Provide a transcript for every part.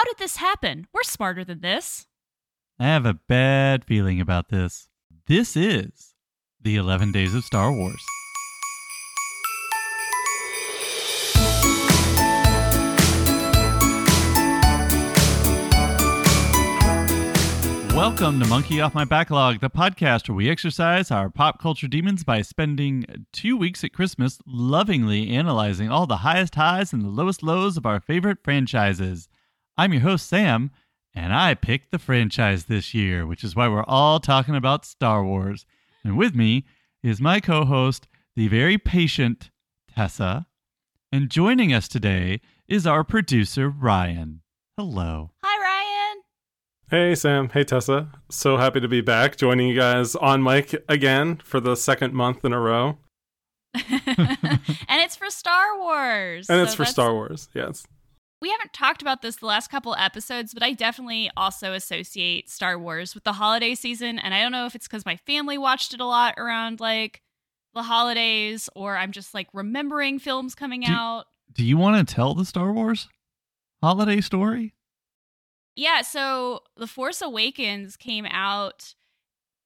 How did this happen? We're smarter than this. I have a bad feeling about this. This is the 11 Days of Star Wars. Welcome to Monkey Off My Backlog, the podcast where we exercise our pop culture demons by spending two weeks at Christmas lovingly analyzing all the highest highs and the lowest lows of our favorite franchises. I'm your host, Sam, and I picked the franchise this year, which is why we're all talking about Star Wars. And with me is my co host, the very patient Tessa. And joining us today is our producer, Ryan. Hello. Hi, Ryan. Hey, Sam. Hey, Tessa. So happy to be back joining you guys on mic again for the second month in a row. and it's for Star Wars. And it's for Star Wars, yes. We haven't talked about this the last couple episodes, but I definitely also associate Star Wars with the holiday season. And I don't know if it's because my family watched it a lot around like the holidays, or I'm just like remembering films coming Do- out. Do you want to tell the Star Wars holiday story? Yeah, so The Force Awakens came out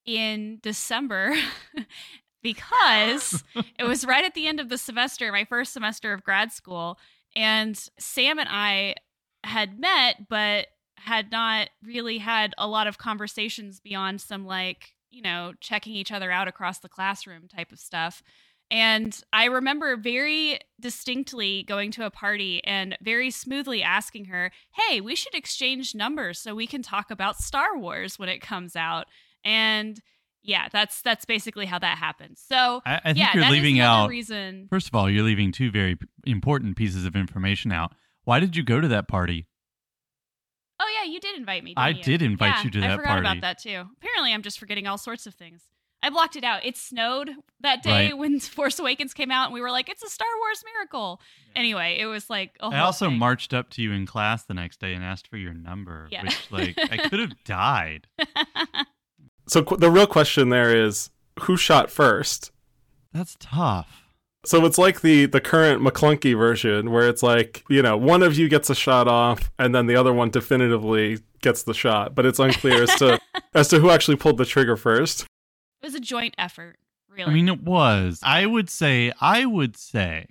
in December because it was right at the end of the semester, my first semester of grad school, and Sam and I had met but had not really had a lot of conversations beyond some like, you know, checking each other out across the classroom type of stuff. And I remember very distinctly going to a party and very smoothly asking her, Hey, we should exchange numbers so we can talk about Star Wars when it comes out. And yeah, that's that's basically how that happens. So I, I think yeah, you're that is leaving out. reason. First of all, you're leaving two very important pieces of information out. Why did you go to that party? Oh yeah, you did invite me. I didn't did invite Yeah, you to I that forgot party. about that too. Apparently, I'm just forgetting all sorts of things. I blocked it out. It snowed that day Right. when Force Awakens came out, and we were like, "It's a Star Wars miracle." Anyway, it was like a I also thing. marched up to you in class the next day and asked for your number, Yeah. which like I could have died. So qu- the real question there is who shot first? That's tough. So it's like the the current Maclunkey version where it's like, you know, one of you gets a shot off and then the other one definitively gets the shot, but it's unclear as to as to who actually pulled the trigger first. It was a joint effort, really. I mean, it was. I would say, I would say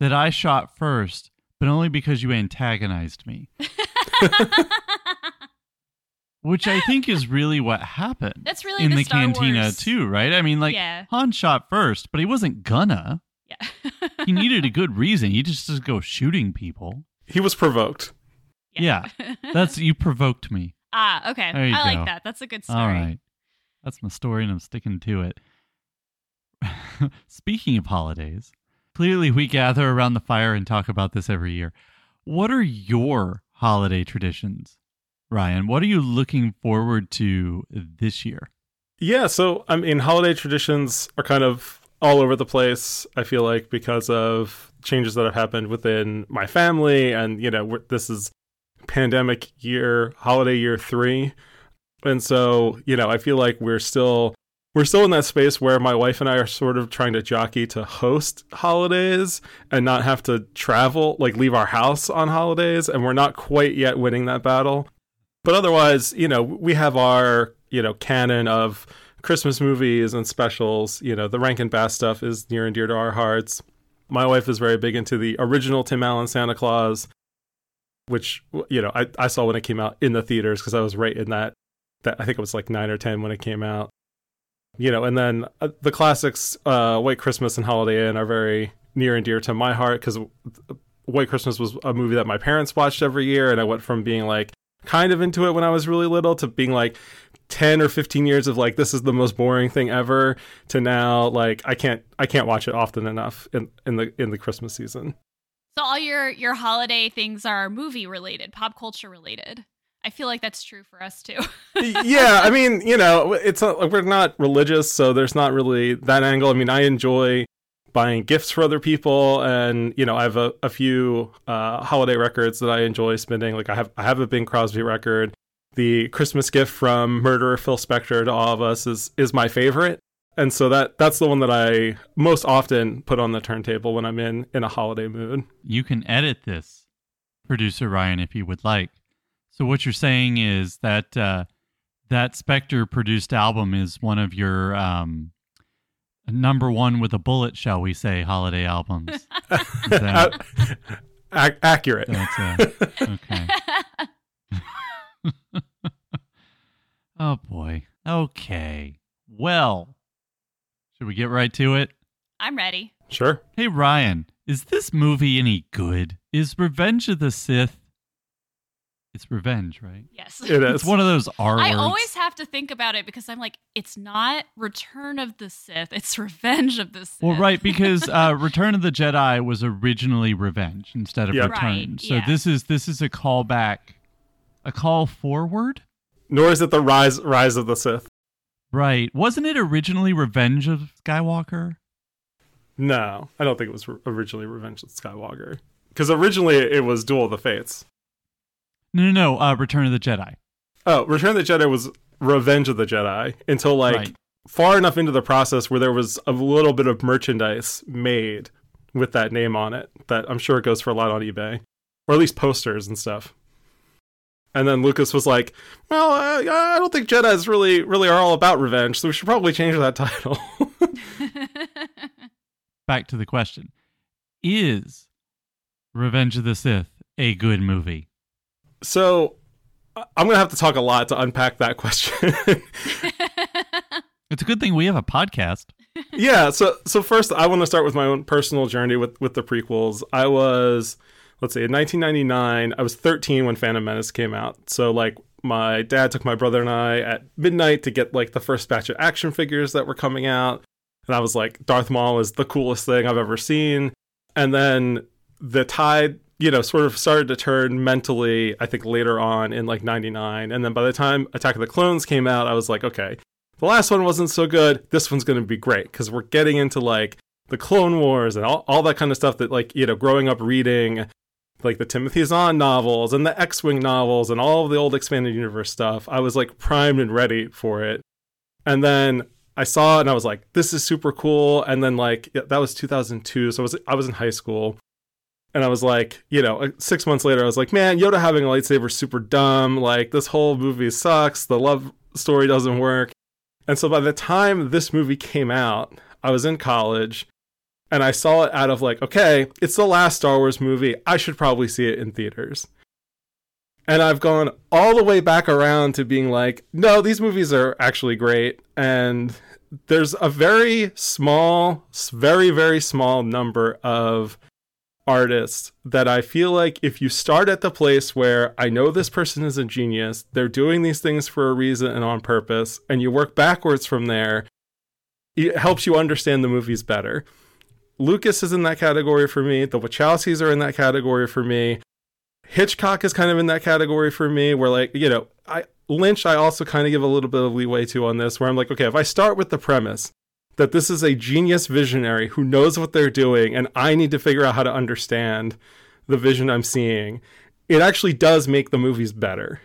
that I shot first, but only because you antagonized me, which I think is really what happened. That's really in the the, Star cantina Wars- too, right? I mean, like yeah, Han shot first, but he wasn't gonna. yeah. He needed a good reason. He just just go shooting people. He was provoked. Yeah, That's you provoked me. ah okay. There you I go. like that. That's a good story. All right. That's my story, and I'm sticking to it. Speaking of holidays, clearly we gather around the fire and talk about this every year. What are your holiday traditions, Ryan? What are you looking forward to this year? Yeah, so I mean, holiday traditions are kind of all over the place. I feel like because of changes that have happened within my family, and you know, this is pandemic year, holiday year three, and so you know, I feel like we're still we're still in that space where my wife and I are sort of trying to jockey to host holidays and not have to travel, like leave our house on holidays, and we're not quite yet winning that battle. But otherwise, you know, we have our, you know, canon of Christmas movies and specials. You know, the Rankin Bass stuff is near and dear to our hearts. My wife is very big into the original Tim Allen Santa Clause, which you know I, I saw when it came out in the theaters because I was right in that that I think it was like nine or ten when it came out. You know, and then uh, the classics, uh, White Christmas and Holiday Inn, are very near and dear to my heart because White Christmas was a movie that my parents watched every year, and I went from being like kind of into it when I was really little to being like 10 or 15 years of like this is the most boring thing ever to now like I can't I can't watch it often enough in in the in the Christmas season. So all your your holiday things are movie related, pop culture related. I feel like that's true for us too. yeah, I mean, you know, it's not, we're not religious, so there's not really that angle. I mean, I enjoy buying gifts for other people, and you know, I have a, a few uh, holiday records that I enjoy spending. Like I have I have a Bing Crosby record. The Christmas gift from murderer Phil Spector to all of us is is my favorite, and so that that's the one that I most often put on the turntable when I'm in in a holiday mood. You can edit this. producer Ryan, if you would like. So what you're saying is that uh, that spector produced album is one of your um, number one with a bullet, shall we say, holiday albums. That- Ac- accurate. that's uh, okay. oh boy. Okay. Well, should we get right to it? I'm ready. Sure. Hey Ryan, is this movie any good? Is Revenge of the Sith? It's revenge, right? Yes. It is. It's one of those R I words. always have to think about it because I'm like, it's not Return of the Sith, it's Revenge of the Sith. Well, right, because uh, Return of the Jedi was originally Revenge instead of Yep. Return. Right, so yeah. this is this is a callback, a call forward. Nor is it the rise rise of the Sith. Right? Wasn't it originally Revenge of Skywalker? No, I don't think it was r- originally Revenge of Skywalker. Because originally it was Duel of the Fates. No, no, no. Uh, Return of the Jedi. Oh, Return of the Jedi was Revenge of the Jedi until like Right. far enough into the process where there was a little bit of merchandise made with that name on it that I'm sure it goes for a lot on eBay, or at least posters and stuff. And then Lucas was like, "Well, uh, I don't think Jedi's really, really are all about revenge, so we should probably change that title." Back to the question: Is Revenge of the Sith a good movie? So I'm gonna have to talk a lot to unpack that question. It's a good thing we have a podcast. yeah so so first i want to start with my own personal journey with with the prequels i was let's see in 1999 i was 13 when phantom menace came out so like my dad took my brother and i at midnight to get like the first batch of action figures that were coming out and i was like darth maul is the coolest thing i've ever seen and then the tide you know sort of started to turn mentally i think later on in like 99 and then by the time attack of the clones came out i was like okay the last one wasn't so good. This one's going to be great because we're getting into like the Clone Wars and all, all that kind of stuff that, like, you know, growing up reading like the Timothy Zahn novels and the X Wing novels and all of the old expanded universe stuff. I was like primed and ready for it. And then I saw it and I was like, this is super cool. And then, like, that was 2002. So I was, I was in high school. And I was like, you know, uh, six months later, I was like, man, Yoda having a lightsaber is super dumb. Like, this whole movie sucks. The love story doesn't work. And so by the time this movie came out, I was in college and I saw it out of like, okay, it's the last Star Wars movie. I should probably see it in theaters. And I've gone all the way back around to being like, no, these movies are actually great. And there's a very small, very, very small number of artists that I feel like if you start at the place where I know this person is a genius, they're doing these things for a reason and on purpose, and you work backwards from there, it helps you understand the movies better. Lucas is in that category for me. The Wachowskis are in that category for me. Hitchcock is kind of in that category for me, where like you know, I Lynch I also kind of give a little bit of leeway to on this, where I'm like, okay, if I start with the premise that this is a genius visionary who knows what they're doing, and I need to figure out how to understand the vision I'm seeing, it actually does make the movies better.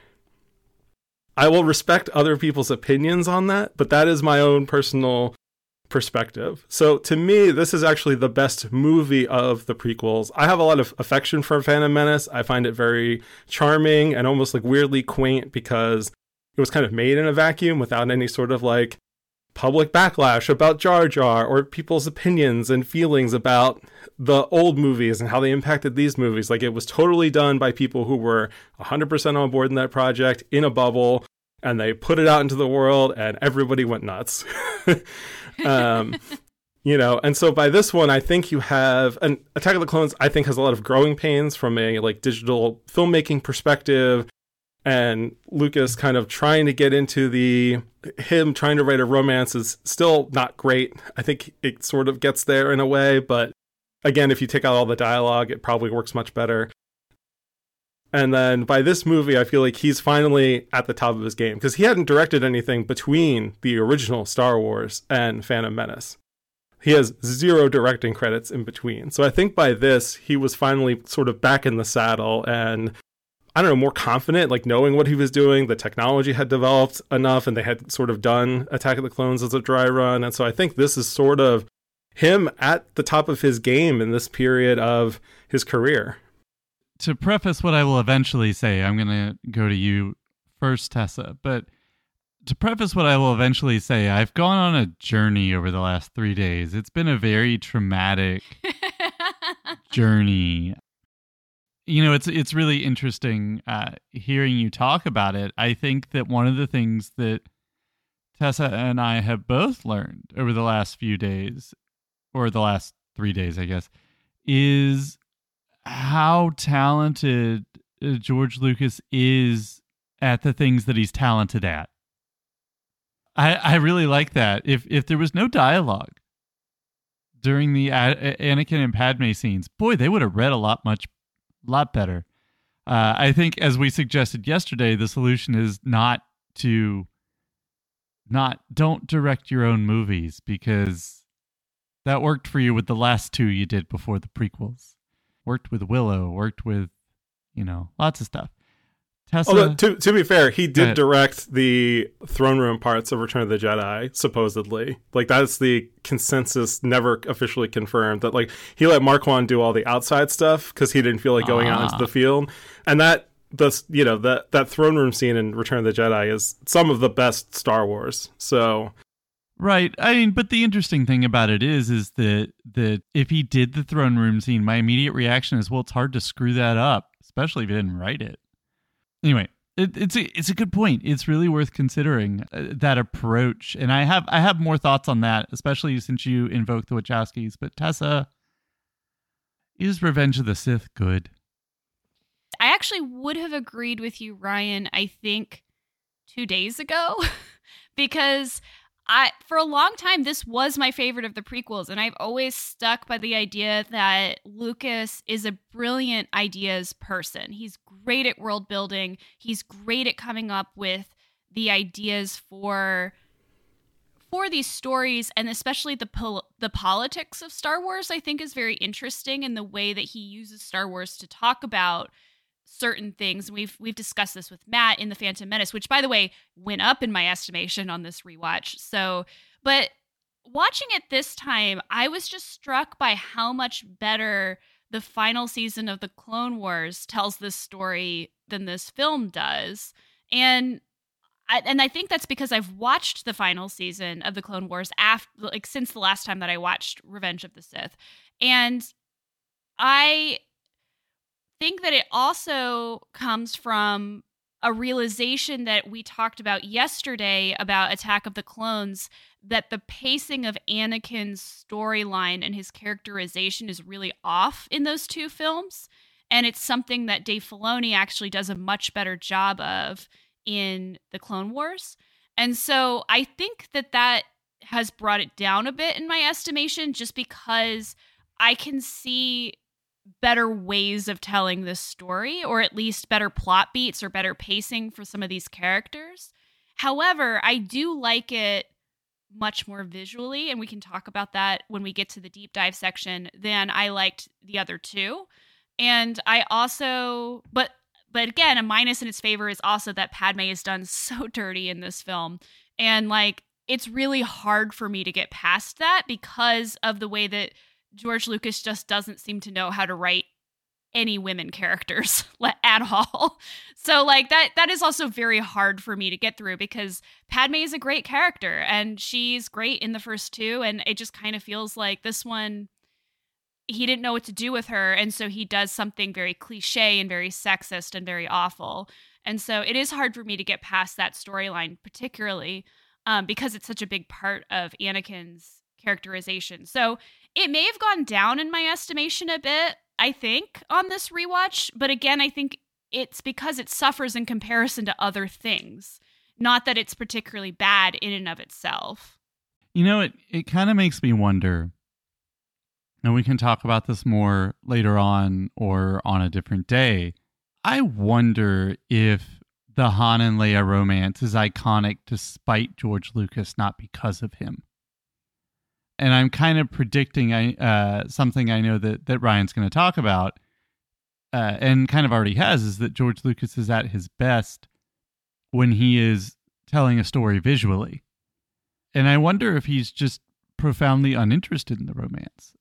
I will respect other people's opinions on that, but that is my own personal perspective. So to me, this is actually the best movie of the prequels. I have a lot of affection for Phantom Menace. I find it very charming and almost like weirdly quaint because it was kind of made in a vacuum without any sort of like public backlash about Jar Jar or people's opinions and feelings about the old movies and how they impacted these movies. Like it was totally done by people who were 100% on board in that project in a bubble and they put it out into the world and everybody went nuts. um, you know, and so by this one, I think you have an Attack of the Clones. I think has a lot of growing pains from a like digital filmmaking perspective, and Lucas kind of trying to get into the him trying to write a romance is still not great. I think it sort of gets there in a way, but again, if you take out all the dialogue, it probably works much better. And then by this movie, I feel like he's finally at the top of his game because he hadn't directed anything between the original Star Wars and Phantom Menace. He has zero directing credits in between. So I think by this, he was finally sort of back in the saddle and I don't know, more confident, like knowing what he was doing. The technology had developed enough and they had sort of done Attack of the Clones as a dry run. And so I think this is sort of him at the top of his game in this period of his career. to preface what I will eventually say, I'm going to go to you first, Tessa. But to preface what I will eventually say, I've gone on a journey over the last three days. It's been a very traumatic journey. You know, it's it's really interesting uh, hearing you talk about it. I think that one of the things that Tessa and I have both learned over the last few days, or the last three days, I guess, is how talented uh, George Lucas is at the things that he's talented at. I I really like that. If if there was no dialogue during the Anakin and Padme scenes, boy, they would have read a lot much lot better. Uh, I think, as we suggested yesterday, the solution is not to not don't direct your own movies because that worked for you with the last two you did before the prequels worked with Willow, worked with, you know, lots of stuff. Tessa, Although to to be fair, he did direct the throne room parts of Return of the Jedi, supposedly. Like that's the consensus, never officially confirmed. That like he let Marquand do all the outside stuff because he didn't feel like going out into the ah. field, and that the you know that that throne room scene in Return of the Jedi is some of the best Star Wars. So Right. I mean, but the interesting thing about it is, is that that if he did the throne room scene, my immediate reaction is, well, it's hard to screw that up, especially if he didn't write it. Anyway, it, it's a it's a good point. It's really worth considering uh, that approach, and I have I have more thoughts on that, especially since you invoke the Wachowskis. But Tessa, is Revenge of the Sith good? I actually would have agreed with you, Ryan. I think two days ago, because I for a long time this was my favorite of the prequels and I've always stuck by the idea that Lucas is a brilliant ideas person. He's great at world building. He's great at coming up with the ideas for for these stories and especially the pol- the politics of Star Wars I think is very interesting in the way that he uses Star Wars to talk about certain things. We've we've discussed this with Matt in the Phantom Menace, which by the way went up in my estimation on this rewatch. So, but watching it this time, I was just struck by how much better the final season of the Clone Wars tells this story than this film does. And I, and I think that's because I've watched the final season of the Clone Wars after like since the last time that I watched Revenge of the Sith. And I think that it also comes from a realization that we talked about yesterday about Attack of the Clones that the pacing of Anakin's storyline and his characterization is really off in those two films. And it's something that Dave Filoni actually does a much better job of in the Clone Wars. And so I think that that has brought it down a bit in my estimation, just because I can see better ways of telling this story, or at least better plot beats or better pacing for some of these characters. However, I do like it much more visually, and we can talk about that when we get to the deep dive section, than I liked the other two. And I also, but but again, a minus in its favor is also that Padme is done so dirty in this film. And like it's really hard for me to get past that because of the way that George Lucas just doesn't seem to know how to write any women characters at all. So like that that is also very hard for me to get through because Padme is a great character and she's great in the first two and it just kind of feels like this one he didn't know what to do with her and so he does something very cliche and very sexist and very awful. And so it is hard for me to get past that storyline particularly um, because it's such a big part of Anakin's characterization. So it may have gone down in my estimation a bit, I think, on this rewatch. But again, I think it's because it suffers in comparison to other things, not that it's particularly bad in and of itself. You know, it, it kind of makes me wonder, and we can talk about this more later on or on a different day. I wonder if the Han and Leia romance is iconic despite George Lucas, not because of him and I'm kind of predicting I uh, something I know that that Ryan's going to talk about, uh, and kind of already has, is that George Lucas is at his best when he is telling a story visually, and I wonder if he's just profoundly uninterested in the romance.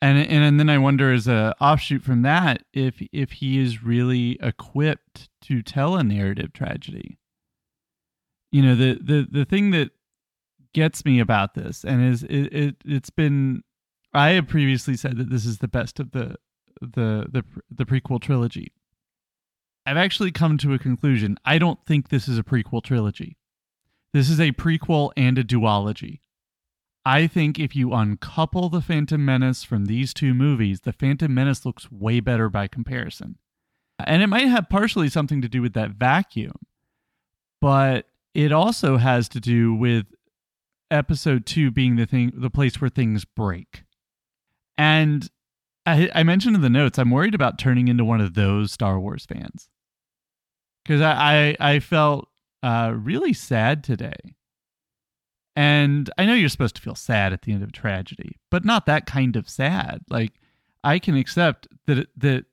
and and, and then I wonder, as a offshoot from that, if if he is really equipped to tell a narrative tragedy. You know, the the the thing that gets me about this, and is it, it it's been, I have previously said that this is the best of the the the the prequel trilogy. I've actually come to a conclusion. I don't think this is a prequel trilogy. This is a prequel and a duology. I think if you uncouple the Phantom Menace from these two movies, the Phantom Menace looks way better by comparison. And it might have partially something to do with that vacuum, but it also has to do with episode two being the thing, the place where things break. And I, I mentioned in the notes, I'm worried about turning into one of those Star Wars fans because I, I, I felt uh, really sad today. And I know you're supposed to feel sad at the end of a tragedy, but not that kind of sad. Like I can accept that that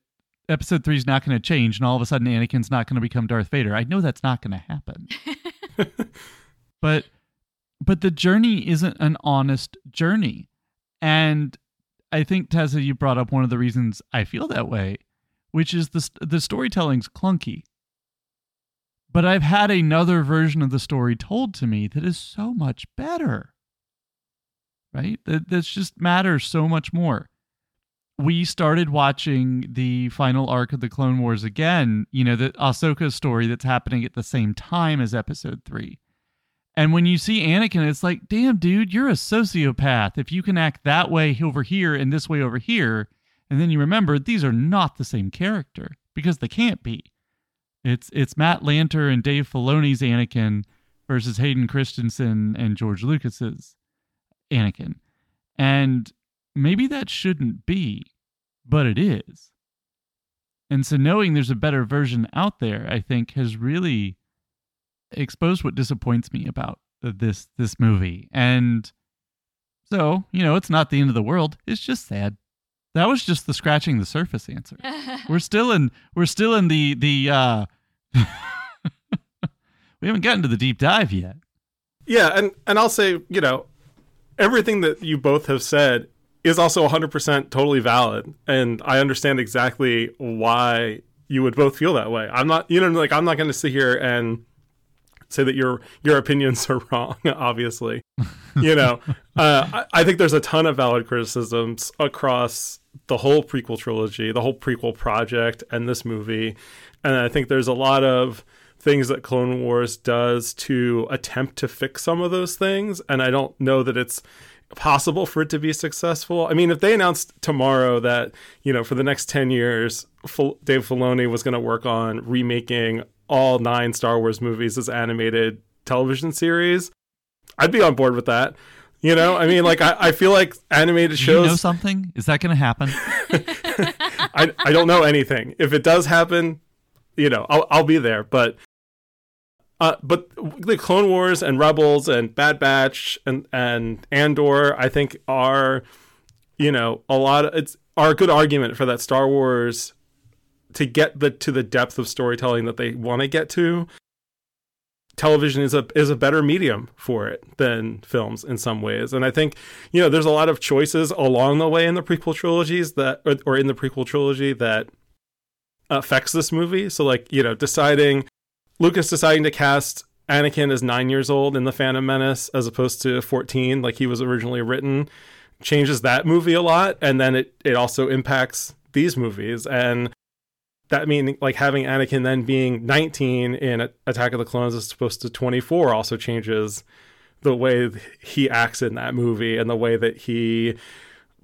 episode three is not going to change, and all of a sudden Anakin's not going to become Darth Vader. I know that's not going to happen. but but the journey isn't an honest journey, and I think Tessa, you brought up one of the reasons I feel that way, which is the the storytelling's clunky. But I've had another version of the story told to me that is so much better. Right? That that just matters so much more. We started watching the final arc of the Clone Wars again, you know, the Ahsoka story that's happening at the same time as episode 3. And when you see Anakin, it's like, damn, dude, you're a sociopath. If you can act that way over here and this way over here, and then you remember these are not the same character because they can't be. It's it's Matt Lanter and Dave Filoni's Anakin versus Hayden Christensen and George Lucas's Anakin. And maybe that shouldn't be, but it is. And so knowing there's a better version out there, I think has really exposed what disappoints me about this this movie. And so, you know, it's not the end of the world. It's just sad. That was just the scratching the surface answer. we're still in we're still in the the uh we haven't gotten to the deep dive yet. Yeah, and and I'll say, you know, everything that you both have said is also 100% totally valid and I understand exactly why you would both feel that way. I'm not you know like I'm not going to sit here and say that your your opinions are wrong obviously. You know uh, I, I, think there's a ton of valid criticisms across the whole prequel trilogy the whole prequel project and this movie. And i think there's a lot of things that clone wars does to attempt to fix some of those things. And i don't know that it's possible for it to be successful. I mean, if they announced tomorrow that, you know, for the next 10 years, Dave Filoni was going to work on remaking all nine Star Wars movies as animated television series, I'd be on board with that. You know, I mean, like I, I feel like animated shows. You know something? Is that going to happen? I I don't know anything. If it does happen, you know, I'll I'll be there. But uh, but the Clone Wars and Rebels and Bad Batch and and Andor, I think are, you know, a lot of it's are a good argument for that Star Wars to get the to the depth of storytelling that they want to get to television is a is a better medium for it than films in some ways. And i think you know there's a lot of choices along the way in the prequel trilogies that or, or in the prequel trilogy that affects this movie. So like you know deciding lucas deciding to cast anakin as 9 years old in the phantom menace as opposed to 14 like he was originally written changes that movie a lot. And then it it also impacts these movies. And that mean like having Anakin then being 19 in Attack of the Clones as opposed to 24 also changes the way he acts in that movie and the way that he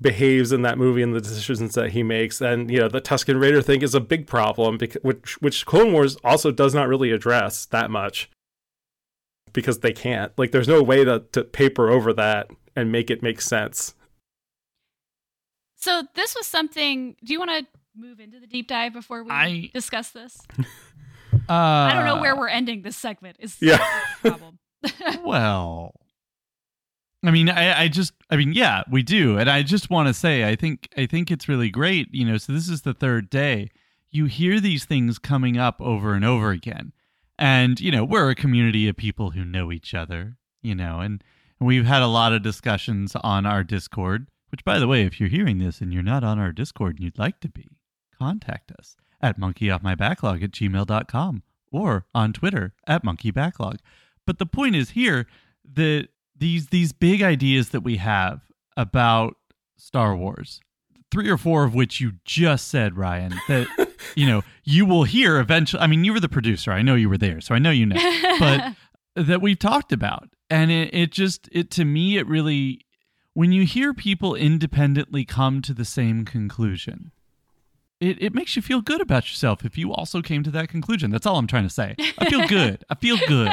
behaves in that movie and the decisions that he makes. And you know, the Tusken Raider thing is a big problem because which which Clone Wars also does not really address that much because they can't. Like there's no way to to paper over that and make it make sense. So this was something do you want to move into the deep dive before we I, discuss this? Uh, I don't know where we're ending this segment. Is yeah problem. well, I mean, I, I just, I mean, yeah, we do, and I just want to say, I think, I think it's really great. You know, so this is the third day. You hear these things coming up over and over again, and you know, we're a community of people who know each other. You know, and, and we've had a lot of discussions on our Discord Which, by the way, if you're hearing this and you're not on our Discord and you'd like to be, contact us at monkeyoffmybacklog at gmail.com or on Twitter at monkeybacklog. But the point is here that these these big ideas that we have about Star Wars, three or four of which you just said, Ryan, that you know you will hear eventually. I mean, you were the producer. I know you were there, so I know you know. But that we've talked about, and it, it just it to me it really when you hear people independently come to the same conclusion. It, it makes you feel good about yourself if you also came to that conclusion. That's all I'm trying to say. I feel good. I feel good.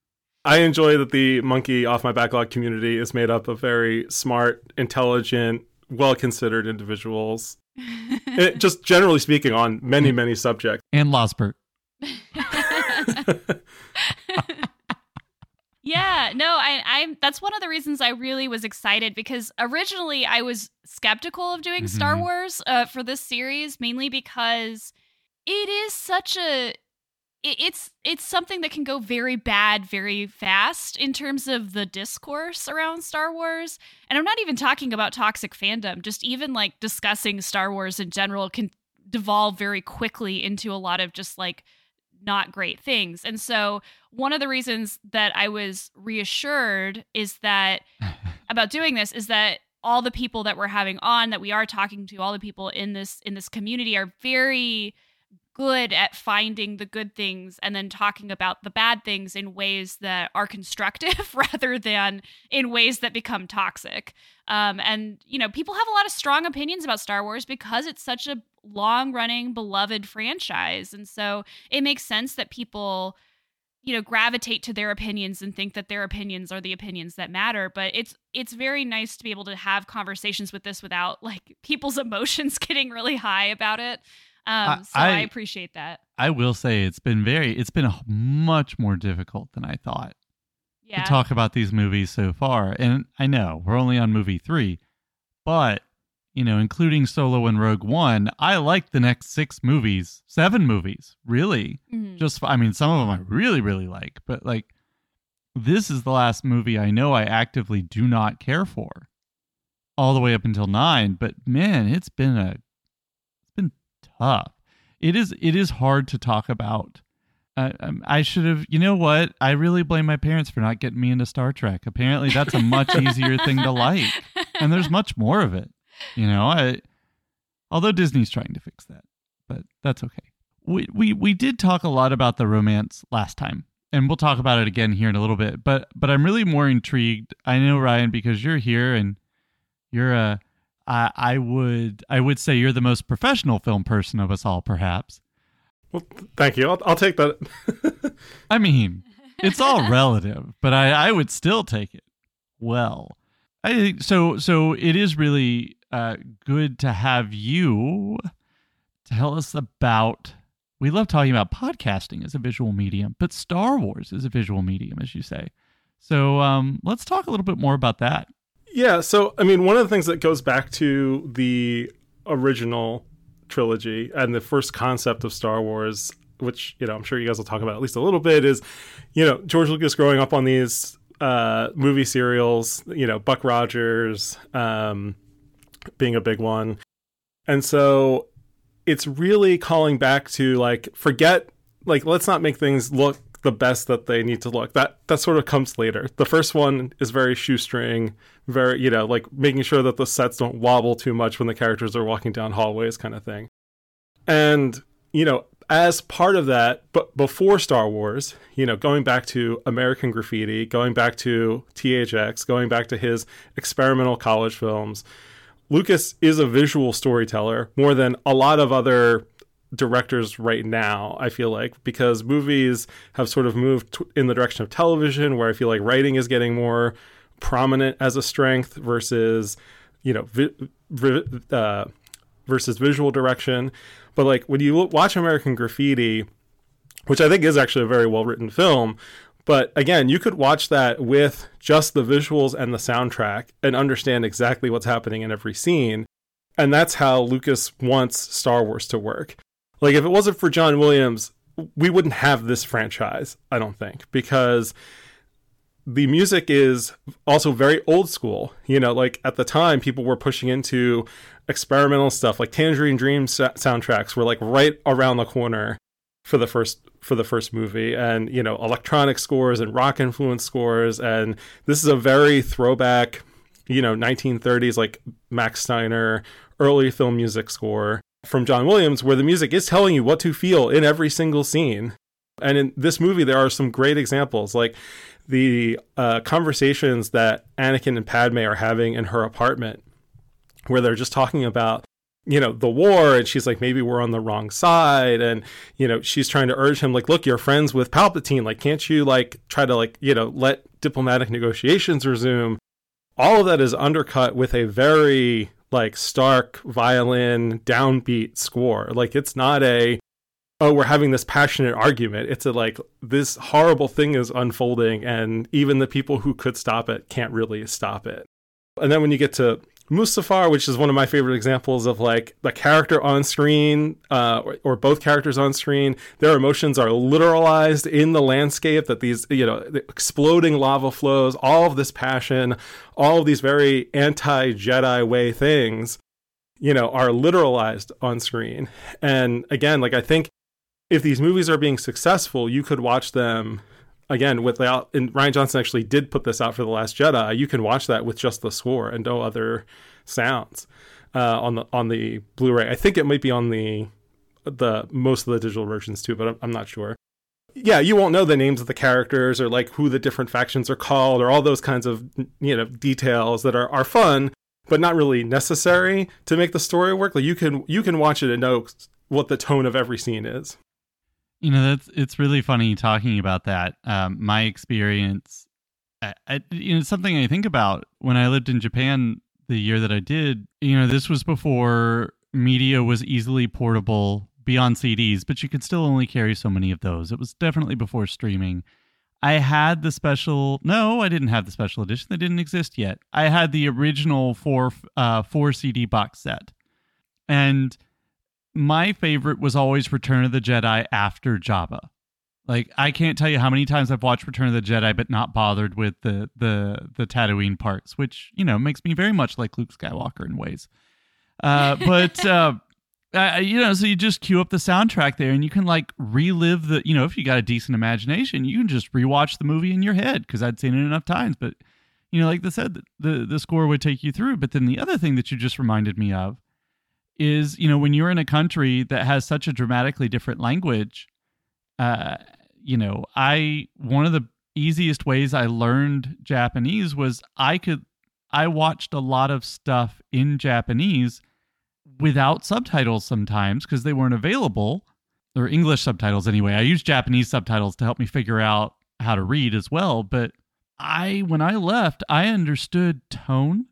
I enjoy that the monkey off my backlog community is made up of very smart, intelligent, well considered individuals. It- just generally speaking, on many, mm. many subjects. And Losbert. Yeah, no, I, I'm. That's one of the reasons I really was excited because originally I was skeptical of doing Star Mhm. Wars uh, for this series, mainly because it is such a. it- It's it's something that can go very bad very fast in terms of the discourse around Star Wars, and I'm not even talking about toxic fandom. Just even like discussing Star Wars in general can devolve very quickly into a lot of just like not great things. And so one of the reasons that I was reassured is that about doing this is that all the people that we're having on that we are talking to all the people in this in this community are very good at finding the good things and then talking about the bad things in ways that are constructive rather than in ways that become toxic. Um, and you know people have a lot of strong opinions about star wars because it's such a long running beloved franchise. And so it makes sense that people you know gravitate to their opinions and think that their opinions are the opinions that matter. But it's it's very nice to be able to have conversations with this without like people's emotions getting really high about it um so I, I- appreciate that I will say it's been very it's been much more difficult than I thought yeah to talk about these movies so far. And I know we're only on movie 3, but you know, including Solo and Rogue One, I like the next 6 movies, 7 movies, really. Mhm. Just I mean some of them I really really like, but like this is the last movie I know I actively do not care for. All the way up until 9, but man, it's been a tough. It is it is hard to talk about. I, um, I should have. You know what? I really blame my parents for not getting me into Star Trek. Apparently, that's a much easier thing to like, and there's much more of it. You know, I although Disney's trying to fix that, but that's okay. We we we did talk a lot about the romance last time, and we'll talk about it again here in a little bit. But but I'm really more intrigued. I know Ryan because you're here and you're a. I I would I would say you're the most professional film person of us all, perhaps. Well, thank you. I'll, I'll take that. I mean, it's all relative, but I, I would still take it. Well, I think so. So it is really uh, good to have you tell us about. We love talking about podcasting as a visual medium, but Star Wars is a visual medium, as you say. So um, let's talk a little bit more about that. Yeah, so I mean, one of the things that goes back to the original trilogy and the first concept of Star Wars, which you know I'm sure you guys will talk about at least a little bit, is you know George Lucas growing up on these uh, movie serials, you know Buck Rogers um, being a big one, and so it's really calling back to like forget like let's not make things look the best that they need to look. That that sort of comes later. The first one is very shoestring, very you know like making sure that the sets don't wobble too much when the characters are walking down hallways, kind of thing. And you know, as part of that, but before Star Wars, you know, going back to American Graffiti, going back to THX, going back to his experimental college films, Lucas is a visual storyteller more than a lot of other directors right now i feel like because movies have sort of moved t- in the direction of television where i feel like writing is getting more prominent as a strength versus you know vi- vi- uh, versus visual direction. But like when you watch american graffiti which i think is actually a very well written film but again you could watch that with just the visuals and the soundtrack and understand exactly what's happening in every scene. And that's how lucas wants star wars to work like if it wasn't for John Williams, we wouldn't have this franchise, I don't think, because the music is also very old school. You know, like at the time, people were pushing into experimental stuff, like Tangerine Dream sa- soundtracks were like right around the corner for the first for the first movie, and you know, electronic scores and rock influence scores, and this is a very throwback, you know, 1930s like Max Steiner early film music score from John Williams, where the music is telling you what to feel in every single scene. And in this movie, there are some great examples, like the uh, conversations that Anakin and Padme are having in her apartment, where they're just talking about, you know, the war, and she's like, maybe we're on the wrong side, and you know, she's trying to urge him, like, look, you're friends with Palpatine, like, can't you like try to like, you know, let diplomatic negotiations resume? All of that is undercut with a very like stark violin downbeat score. Like, it's not a oh, we're having this passionate argument. It's a like this horrible thing is unfolding, and even the people who could stop it can't really stop it. And then when you get to Mustafar, which is one of my favorite examples of like the character on screen, uh, or, or, both characters on screen, their emotions are literalized in the landscape. That these, you know, the exploding lava flows, all of this passion, all of these very anti Jedi way things, you know, are literalized on screen. And again, like I think if these movies are being successful, you could watch them again without and Rian Johnson actually did put this out for the last Jedi. You can watch that with just the score and no other sounds uh, on the on the Blu-ray. I think it might be on the the most of the digital versions too, but I'm, I'm not sure. Yeah, you won't know the names of the characters or like who the different factions are called or all those kinds of you know details that are are fun but not really necessary to make the story work. Like you can you can watch it and know what the tone of every scene is. You know, that's it's really funny talking about that. Um, my experience, I, I, you know, something I think about when I lived in Japan the year that I did. You know, this was before media was easily portable beyond CDs, but you could still only carry so many of those. It was definitely before streaming. I had the special. No, I didn't have the special edition. They didn't exist yet. I had the original four uh, four CD box set, and my favorite was always Return of the Jedi after Jabba. Like I can't tell you how many times I've watched Return of the Jedi, but not bothered with the the the Tatooine parts, which you know makes me very much like Luke Skywalker in ways. Uh, but uh, uh, you know, so you just cue up the soundtrack there, and you can like relive the. You know, if you got a decent imagination, you can just rewatch the movie in your head because I'd seen it enough times. But you know, like I said, the the score would take you through. But then the other thing that you just reminded me of is you know when you're in a country that has such a dramatically different language uh you know i one of the easiest ways i learned japanese was i could i watched a lot of stuff in japanese without subtitles sometimes because they weren't available or english subtitles anyway. I used japanese subtitles to help me figure out how to read as well but i when i left i understood tone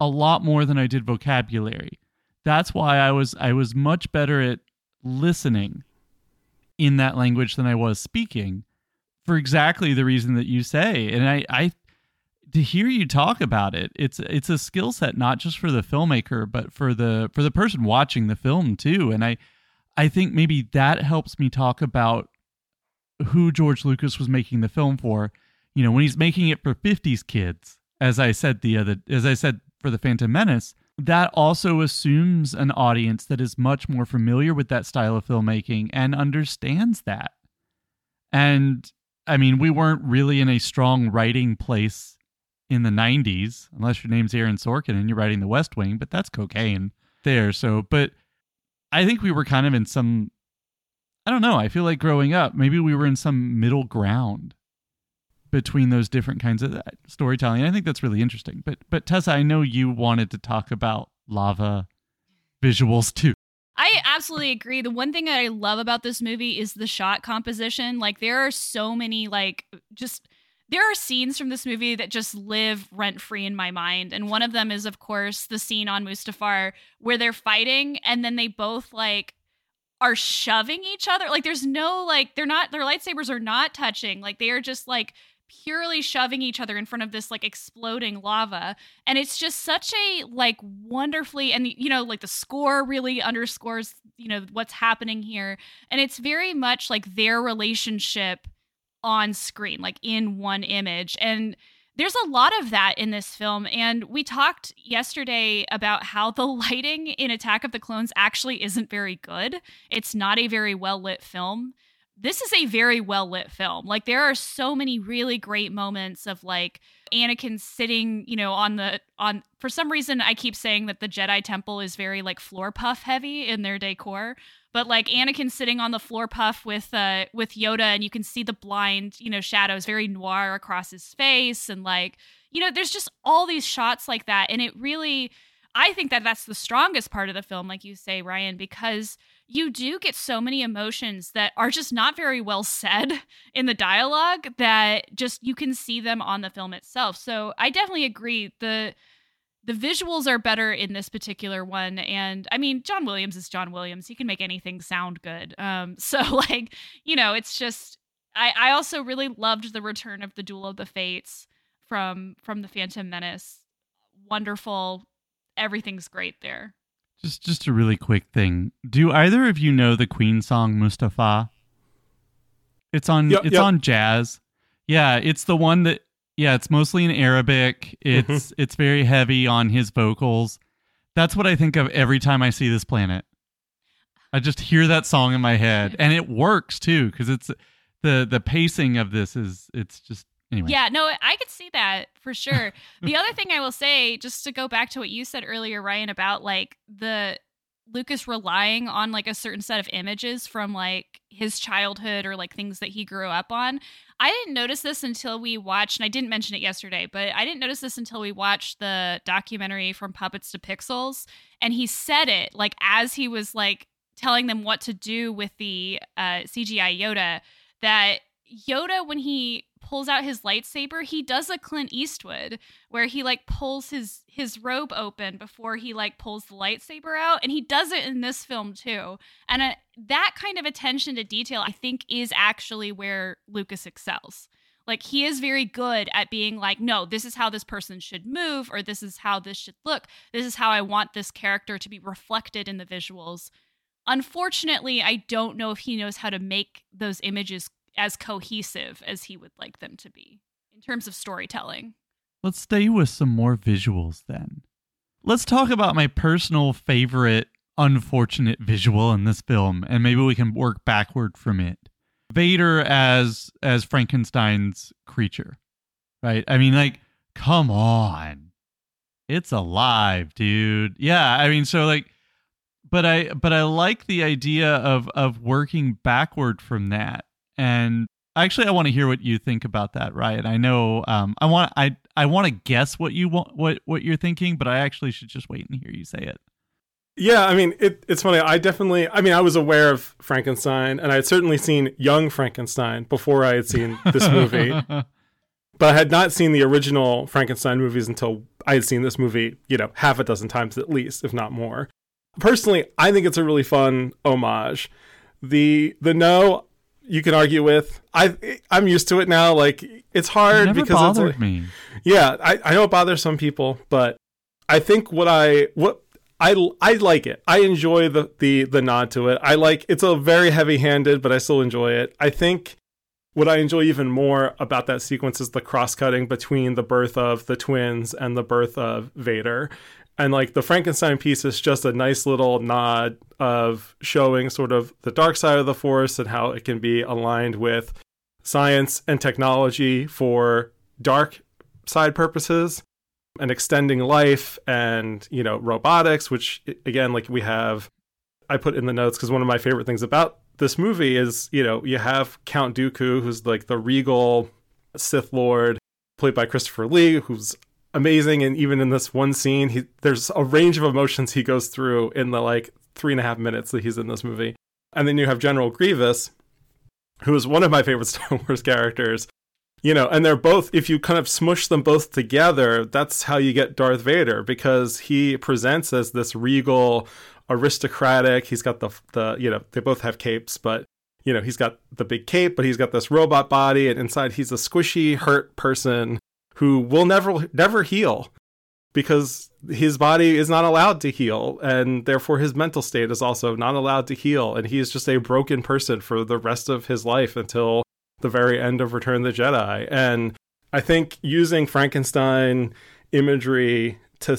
a lot more than i did vocabulary that's why I was I was much better at listening in that language than I was speaking for exactly the reason that you say. And I, I to hear you talk about it, it's it's a skill set not just for the filmmaker, but for the for the person watching the film too. And I I think maybe that helps me talk about who George Lucas was making the film for. You know, when he's making it for 50s kids, as I said the other as I said for the Phantom Menace, that also assumes an audience that is much more familiar with that style of filmmaking and understands that. And I mean, we weren't really in a strong writing place in the 90s, unless your name's Aaron Sorkin and you're writing The West Wing, but that's cocaine there. So, but I think we were kind of in some, I don't know, I feel like growing up, maybe we were in some middle ground between those different kinds of uh, storytelling. I think that's really interesting. But but Tessa, I know you wanted to talk about lava visuals too. I absolutely agree. The one thing that I love about this movie is the shot composition. Like there are so many like just there are scenes from this movie that just live rent free in my mind. And one of them is of course the scene on Mustafar where they're fighting and then they both like are shoving each other. Like there's no like they're not their lightsabers are not touching. Like they are just like purely shoving each other in front of this like exploding lava and it's just such a like wonderfully and you know like the score really underscores you know what's happening here and it's very much like their relationship on screen, like in one image. And there's a lot of that in this film. And we talked yesterday about how the lighting in Attack of the Clones actually isn't very good. It's not a very well lit film. This is a very well lit film. Like, there are so many really great moments of like Anakin sitting, you know, on the, on, for some reason, I keep saying that the Jedi Temple is very like floor puff heavy in their decor but like Anakin sitting on the floor puff with uh with Yoda and you can see the blind, you know, shadows very noir across his face and like, you know, there's just all these shots like that and it really I think that that's the strongest part of the film like you say Ryan because you do get so many emotions that are just not very well said in the dialogue that just you can see them on the film itself. So I definitely agree. The the visuals are better in this particular one and i mean john williams is john williams. He can make anything sound good. Um so like you know it's just i i also really loved the return of the duel of the fates from from the phantom menace. Wonderful. Everything's great there just just a really quick thing. Do either of you know the queen song mustapha? It's on Yep, it's yep. on jazz. Yeah it's the one that yeah it's mostly in arabic. It's Mm-hmm. it's very heavy on his vocals. That's what i think of every time i see this planet. I just hear that song in my head. And it works too because it's the the pacing of this is it's just anyway Yeah, no, I could see that for sure. the other thing I will say, just to go back to what you said earlier, Ryan, about like the Lucas relying on like a certain set of images from like his childhood or like things that he grew up on. I didn't notice this until we watched, and I didn't mention it yesterday, but I didn't notice this until we watched the documentary from Puppets to Pixels. And he said it like as he was like telling them what to do with the uh, CGI Yoda that Yoda, when he pulls out his lightsaber, he does a Clint Eastwood where he like pulls his his robe open before he like pulls the lightsaber out, and he does it in this film too. And uh, that kind of attention to detail, I think, is actually where Lucas excels. Like he is very good at being like, no, this is how this person should move, or this is how this should look. This is how I want this character to be reflected in the visuals. Unfortunately, I don't know if he knows how to make those images as cohesive as he would like them to be in terms of storytelling. Let's stay with some more visuals then. Let's talk about my personal favorite unfortunate visual in this film and maybe we can work backward from it. Vader as as Frankenstein's creature. Right? I mean like come on. It's alive, dude. Yeah, I mean so like but I but I like the idea of of working backward from that. And actually I want to hear what you think about that, Ryan. I know um I want I I want to guess what you want what what you're thinking, but I actually should just wait and hear you say it. Yeah, I mean, it, it's funny. I definitely, I mean, I was aware of Frankenstein, and I had certainly seen Young Frankenstein before I had seen this movie, but I had not seen the original Frankenstein movies until I had seen this movie, you know, half a dozen times at least, if not more. Personally, I think it's a really fun homage. The the no, you can argue with. I I'm used to it now. Like it's It hard never because it's bothered like, me. yeah, I, I know it bothers some people, but I think what I what I I like it. I enjoy the the the nod to it. I like it's a very heavy handed, but I still enjoy it. I think what I enjoy even more about that sequence is the cross cutting between the birth of the twins and the birth of Vader. And like the Frankenstein piece is just a nice little nod of showing sort of the dark side of the force and how it can be aligned with science and technology for dark side purposes and extending life and you know robotics which again like we have i put in the notes because one of my favorite things about this movie is you know you have count dooku who's like the regal sith lord played by christopher lee who's amazing and even in this one scene he there's a range of emotions he goes through in the like three and a half minutes that he's in this movie. And then you have general grievous who is one of my favorite star wars characters you know and they're both if you kind of smush them both together that's how you get darth vader because he presents as this regal aristocratic he's got the the you know they both have capes but you know he's got the big cape but he's got this robot body and inside he's a squishy hurt person who will never never heal because his body is not allowed to heal and therefore his mental state is also not allowed to heal and he is just a broken person for the rest of his life until the very end of Return of the Jedi. And I think using Frankenstein imagery to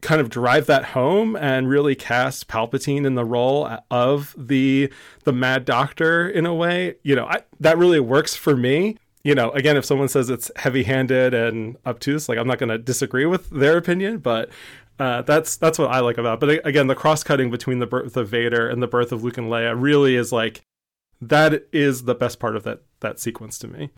kind of drive that home and really cast Palpatine in the role of the the Mad Doctor in a way, you know, I, that really works for me. You know, again, if someone says it's heavy-handed and obtuse, like I'm not going to disagree with their opinion, but uh, that's that's what I like about. It. But again, the cross-cutting between the birth of Vader and the birth of Luke and Leia really is like that is the best part of that that sequence to me.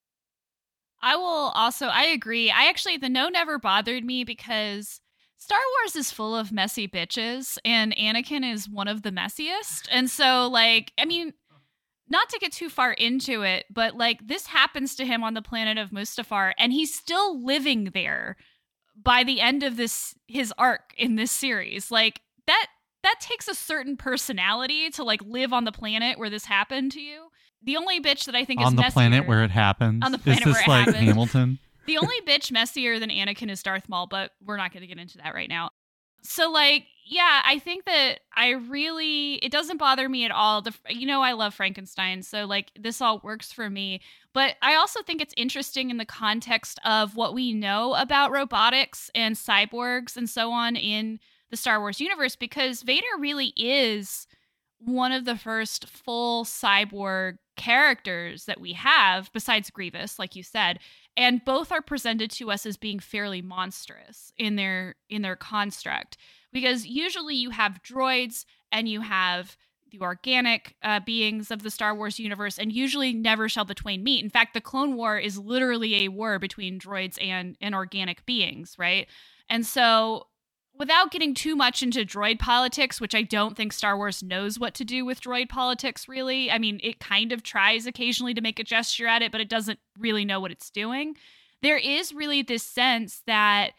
I will also I agree. I actually the no never bothered me because Star Wars is full of messy bitches, and Anakin is one of the messiest. And so, like, I mean, not to get too far into it, but like, this happens to him on the planet of Mustafar, and he's still living there by the end of this his arc in this series. Like that that takes a certain personality to like live on the planet where this happened to you. The only bitch that I think is. on is the messier, planet where it happens. On the planet is this where it like happens. Hamilton? the only bitch messier than Anakin is Darth Maul, but we're not going to get into that right now. So like, yeah, I think that I really it doesn't bother me at all. The you know I love Frankenstein, so like this all works for me. But I also think it's interesting in the context of what we know about robotics and cyborgs and so on in the Star Wars universe because Vader really is one of the first full cyborg characters that we have besides Grievous like you said and both are presented to us as being fairly monstrous in their in their construct because usually you have droids and you have the organic uh, beings of the Star Wars universe, and usually never shall the twain meet. In fact, the Clone War is literally a war between droids and, and organic beings, right? And so, without getting too much into droid politics, which I don't think Star Wars knows what to do with droid politics, really. I mean, it kind of tries occasionally to make a gesture at it, but it doesn't really know what it's doing. There is really this sense that,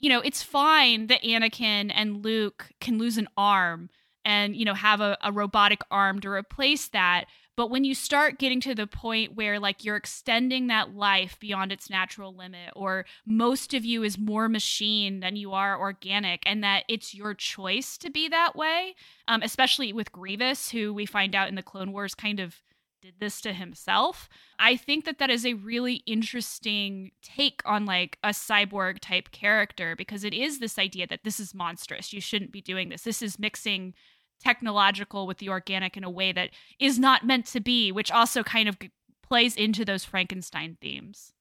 you know, it's fine that Anakin and Luke can lose an arm and you know have a, a robotic arm to replace that but when you start getting to the point where like you're extending that life beyond its natural limit or most of you is more machine than you are organic and that it's your choice to be that way um, especially with grievous who we find out in the clone wars kind of did this to himself i think that that is a really interesting take on like a cyborg type character because it is this idea that this is monstrous you shouldn't be doing this this is mixing technological with the organic in a way that is not meant to be, which also kind of plays into those Frankenstein themes.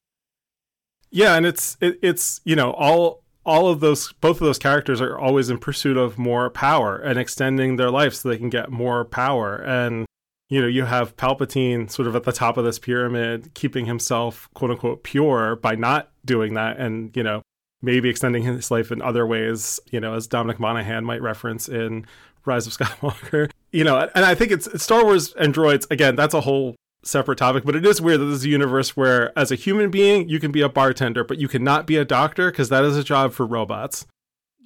Yeah, and it's it, it's you know all all of those both of those characters are always in pursuit of more power and extending their life so they can get more power and you know you have palpatine sort of at the top of this pyramid keeping himself quote unquote pure by not doing that and you know maybe extending his life in other ways you know as dominic monaghan might reference in rise of skywalker you know and i think it's, star wars and droids again that's a whole separate topic but it is weird that this is a universe where as a human being you can be a bartender but you cannot be a doctor because that is a job for robots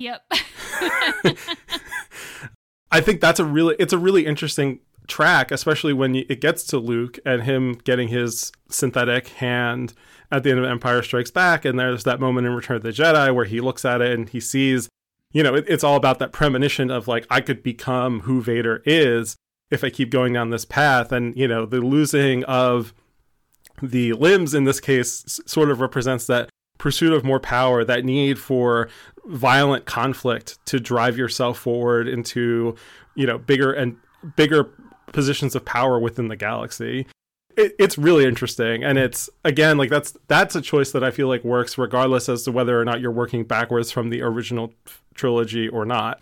Yep. I think that's a really it's a really interesting track, especially when it gets to Luke and him getting his synthetic hand at the end of Empire Strikes Back, and there's that moment in Return of the Jedi where he looks at it and he sees, you know, it, it's all about that premonition of like I could become who Vader is if I keep going down this path, and you know, the losing of the limbs in this case s- sort of represents that pursuit of more power, that need for violent conflict to drive yourself forward into, you know, bigger and bigger positions of power within the galaxy. It, it's really interesting, and it's again like that's that's a choice that I feel like works regardless as to whether or not you're working backwards from the original trilogy or not.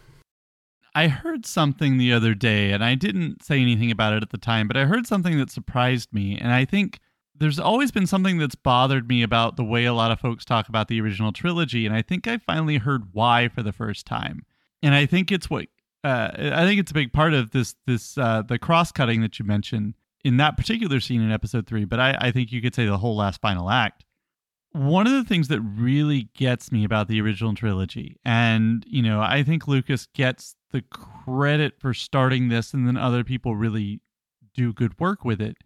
I heard something the other day, and I didn't say anything about it at the time, but I heard something that surprised me. And I think there's always been something that's bothered me about the way a lot of folks talk about the original trilogy. And I think I finally heard why for the first time. And I think it's what uh, I think it's a big part of this this uh, the cross cutting that you mentioned in that particular scene in episode three. But I, I think you could say the whole last final act one of the things that really gets me about the original trilogy, and you know, I think Lucas gets the credit for starting this, and then other people really do good work with it.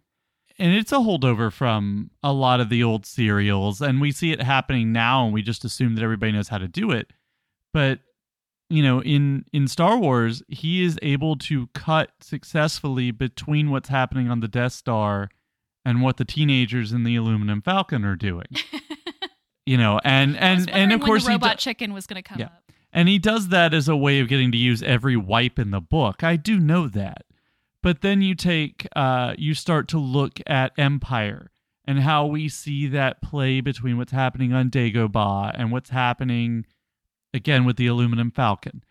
And it's a holdover from a lot of the old serials, and we see it happening now, and we just assume that everybody knows how to do it. But you know, in in Star Wars, he is able to cut successfully between what's happening on the Death Star and what the teenagers in the aluminum falcon are doing you know and and and of course the he robot do- chicken was going to come Yeah. up. and he does that as a way of getting to use every wipe in the book. I do know that. But then you take, uh, you start to look at Empire and how we see that play between what's happening on Dagobah and what's happening again with the Aluminum Falcon.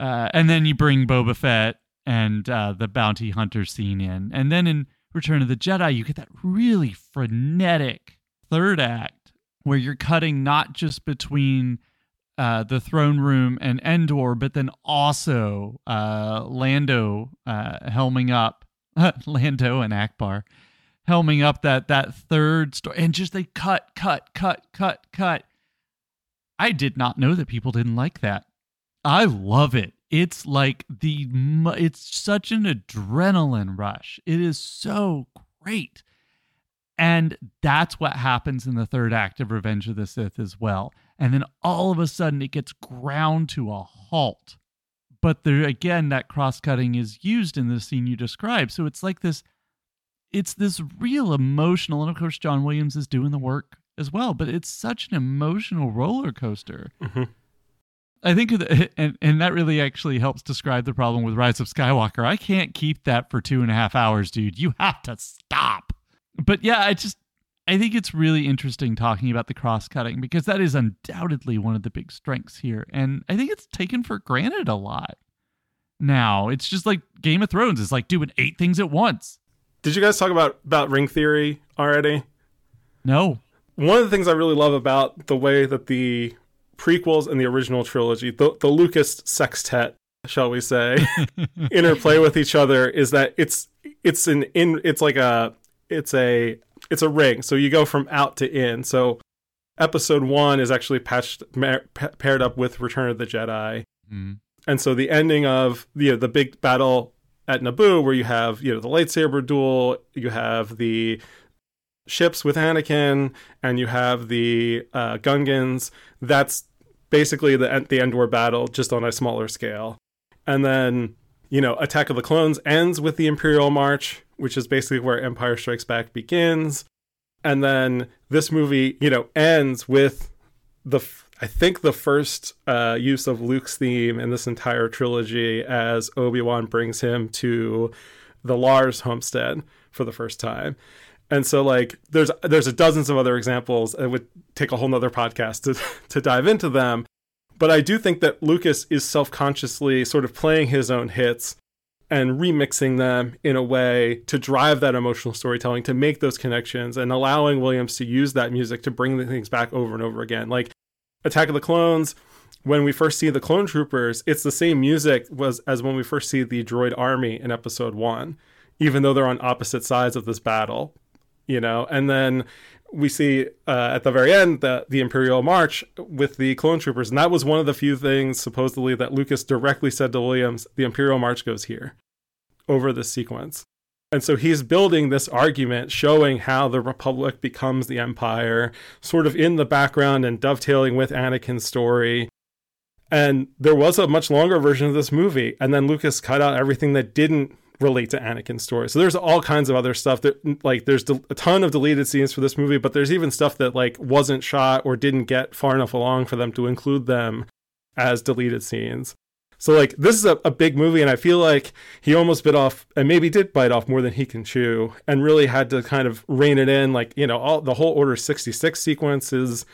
Uh, and then you bring Boba Fett and uh, the bounty hunter scene in. And then in Return of the Jedi, you get that really frenetic third act where you're cutting not just between uh, the throne room and Endor, but then also uh, Lando uh, helming up Lando and Ackbar helming up that that third story, and just they cut, cut, cut, cut, cut. I did not know that people didn't like that. I love it. It's like the it's such an adrenaline rush. It is so great. And that's what happens in the third act of Revenge of the Sith as well. And then all of a sudden it gets ground to a halt. But there again, that cross cutting is used in the scene you described. So it's like this it's this real emotional, and of course John Williams is doing the work as well, but it's such an emotional roller coaster. Mhm. I think, that, and and that really actually helps describe the problem with Rise of Skywalker. I can't keep that for two and a half hours, dude. You have to stop. But yeah, I just I think it's really interesting talking about the cross cutting because that is undoubtedly one of the big strengths here, and I think it's taken for granted a lot. Now it's just like Game of Thrones is like doing eight things at once. Did you guys talk about about ring theory already? No, One of the things I really love about the way that the prequels and the original trilogy, the, the Lucas sextet, shall we say, interplay with each other is that it's it's an in it's like a it's a it's a ring. So you go from out to in. So episode 1 is actually patched ma- paired up with Return of the Jedi. Mm. And so the ending of you know, the big battle at Naboo, where you have you know the lightsaber duel, you have the ships with Anakin, and you have the uh, Gungans. That's basically the the Endor battle, just on a smaller scale. And then you know Attack of the Clones ends with the Imperial March, which is basically where Empire Strikes Back begins. And then this movie, you know, ends with the I think the first uh, use of Luke's theme in this entire trilogy as Obi Wan brings him to the Lars homestead for the first time. And so like there's there's a dozens of other examples. It would take a whole nother podcast to to dive into them. But I do think that Lucas is self-consciously sort of playing his own hits and remixing them in a way to drive that emotional storytelling, to make those connections, and allowing Williams to use that music to bring the things back over and over again. Like Attack of the Clones, when we first see the clone troopers, it's the same music was as when we first see the droid army in episode one, even though they're on opposite sides of this battle, you know. And then we see uh, at the very end the the Imperial March with the clone troopers, and that was one of the few things supposedly that Lucas directly said to Williams: "The Imperial March goes here, over this sequence." And so he's building this argument showing how the Republic becomes the Empire, sort of in the background and dovetailing with Anakin's story. And there was a much longer version of this movie, and then Lucas cut out everything that didn't relate to Anakin's story. So there's all kinds of other stuff that like there's a ton of deleted scenes for this movie, but there's even stuff that like wasn't shot or didn't get far enough along for them to include them as deleted scenes. So like this is a, a big movie and I feel like he almost bit off and maybe did bite off more than he can chew and really had to kind of rein it in like, you know, all the whole order 66 sequence is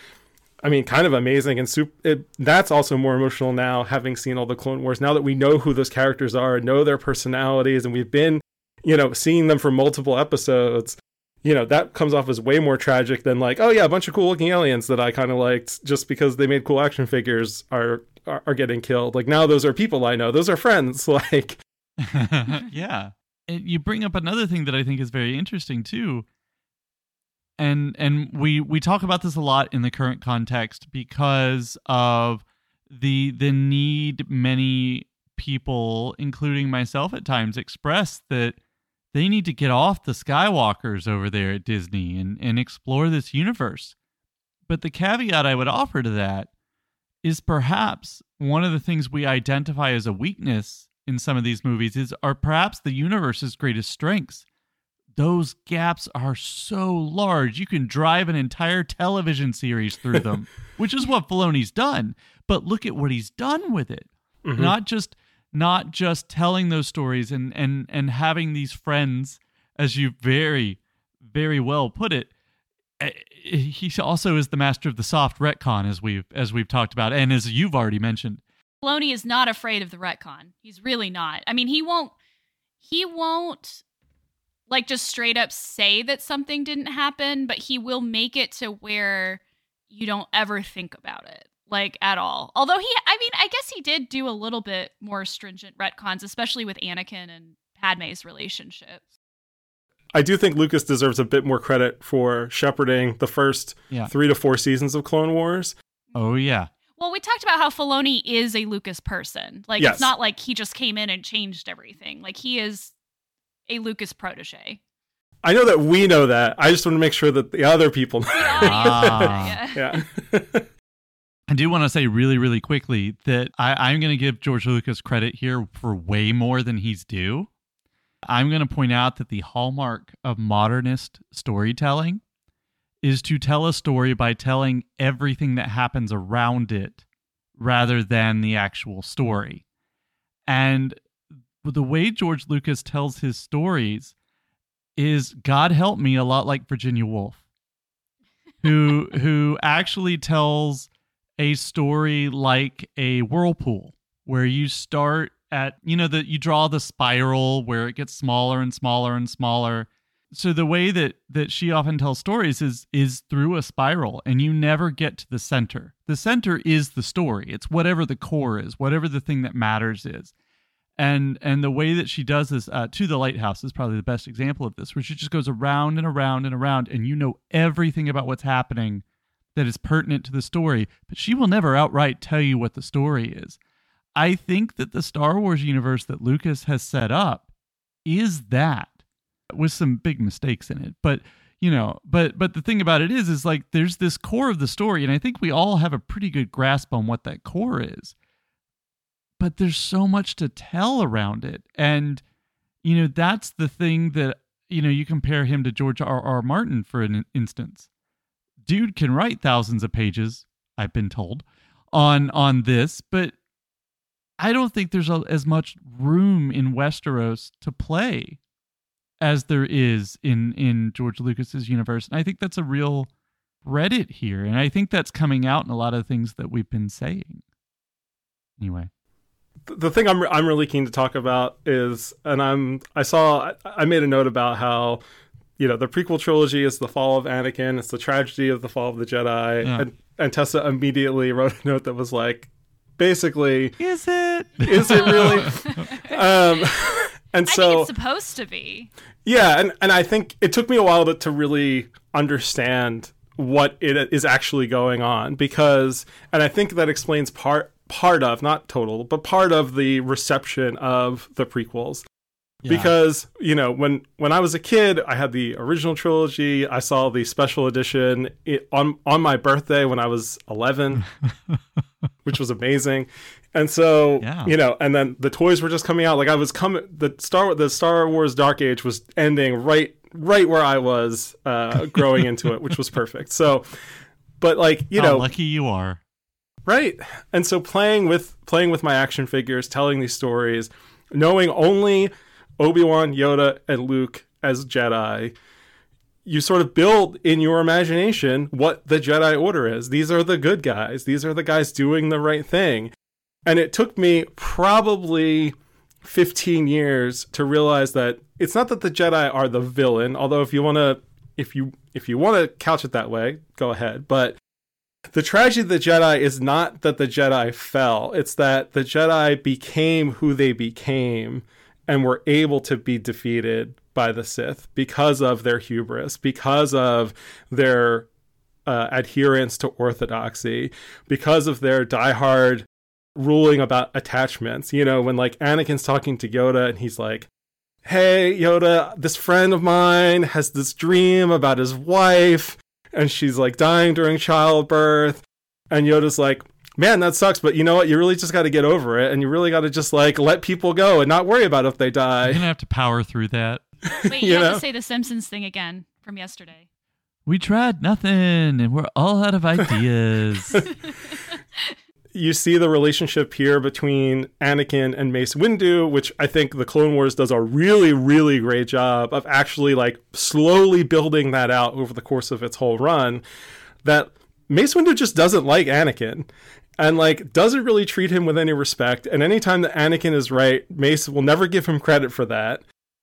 I mean, kind of amazing and super, it, that's also more emotional now, having seen all the Clone Wars. Now that we know who those characters are, know their personalities, and we've been, you know, seeing them for multiple episodes. You know, that comes off as way more tragic than like, oh yeah, a bunch of cool looking aliens that I kind of liked just because they made cool action figures are, are are getting killed. Like now, those are people I know. Those are friends. Like, yeah. And you bring up another thing that I think is very interesting too. And and we we talk about this a lot in the current context because of the the need many people including myself at times express that they need to get off the skywalkers over there at Disney and and explore this universe. But the caveat I would offer to that is perhaps one of the things we identify as a weakness in some of these movies is are perhaps the universe's greatest strengths. Those gaps are so large. You can drive an entire television series through them, which is what Filoni's done. But look at what he's done with it. Mhm. Not just not just telling those stories and and and having these friends, as you very very well put it. eh, He also is the master of the soft retcon, as we've as we've talked about, and as you've already mentioned. Filoni is not afraid of the retcon. He's really not. I mean, he won't. He won't like just straight up say that something didn't happen, but he will make it to where you don't ever think about it like at all. Although he, I mean, I guess he did do a little bit more stringent retcons, especially with Anakin and Padme's relationship. I do think Lucas deserves a bit more credit for shepherding the first Yeah. three to four seasons of Clone Wars. Oh yeah. Well, we talked about how Filoni is a Lucas person. Like Yes. it's not like he just came in and changed everything. Like he is a Lucas protege. I know that we know that. I just want to make sure that the other people know. Ah. yeah. yeah. I do want to say really, really quickly that I, I'm going to give George Lucas credit here for way more than he's due. I'm going to point out that the hallmark of modernist storytelling is to tell a story by telling everything that happens around it rather than the actual story. And the way George Lucas tells his stories is, God help me, a lot like Virginia Woolf, who who actually tells a story like a whirlpool where you start at you know that you draw the spiral where it gets smaller and smaller and smaller. So the way that that she often tells stories is is through a spiral and you never get to the center. The center is the story. It's whatever the core is whatever the thing that matters is and and the way that she does this uh, to the lighthouse is probably the best example of this where she just goes around and around and around and you know everything about what's happening that is pertinent to the story, but she will never outright tell you what the story is. I think that the Star Wars universe that Lucas has set up is that with some big mistakes in it. But, you know, but but the thing about it is is like there's this core of the story and I think we all have a pretty good grasp on what that core is. But there's so much to tell around it. And you know, that's the thing that you know, you compare him to George R. R. Martin for an instance dude can write thousands of pages i've been told on on this but i don't think there's a, as much room in westeros to play as there is in in george lucas's universe and i think that's a real reddit here and i think that's coming out in a lot of things that we've been saying anyway the thing I'm I'm really keen to talk about is, and I'm I saw I made a note about how, you know, the prequel trilogy is the fall of Anakin, it's the tragedy of the fall of the Jedi, Yeah. and and Tessa immediately wrote a note that was like, basically, is it is it really? um, and I so think it's supposed to be. yeah, and, and I think it took me a while to, to really understand what it is actually going on because and I think that explains part part of not total but part of the reception of the prequels. Yeah. because you know when when I was a kid I had the original trilogy. I saw the special edition it, on on my birthday when I was 11 which was amazing. And so Yeah. you know and then the toys were just coming out. Like I was coming the Star the Star Wars Dark Age was ending right right where I was uh growing into it which was perfect. So but like you How know lucky you are Right. And so playing with playing with my action figures, telling these stories, knowing only Obi-Wan, Yoda, and Luke as Jedi, you sort of build in your imagination what the Jedi Order is. These are the good guys. These are the guys doing the right thing. And it took me probably 15 years to realize that it's not that the Jedi are the villain, although if you want to if you if you want to couch it that way, go ahead. But the tragedy of the Jedi is not that the Jedi fell, it's that the Jedi became who they became and were able to be defeated by the Sith because of their hubris, because of their uh, adherence to orthodoxy, because of their diehard ruling about attachments. You know, when like Anakin's talking to Yoda and he's like, Hey, Yoda, this friend of mine has this dream about his wife and she's like dying during childbirth. And Yoda's like, man, that sucks, but you know what? You really just got to get over it. And you really got to just like let people go and not worry about if they die. you're gonna have to power through that Wait, you, You have know? to say the Simpsons thing again from yesterday. We tried nothing and we're all out of ideas. you see the relationship here between Anakin and Mace Windu, which I think the Clone Wars does a really, really great job of actually like slowly building that out over the course of its whole run. That Mace Windu just doesn't like Anakin and like doesn't really treat him with any respect. And anytime that Anakin is right, Mace will never give him credit for that.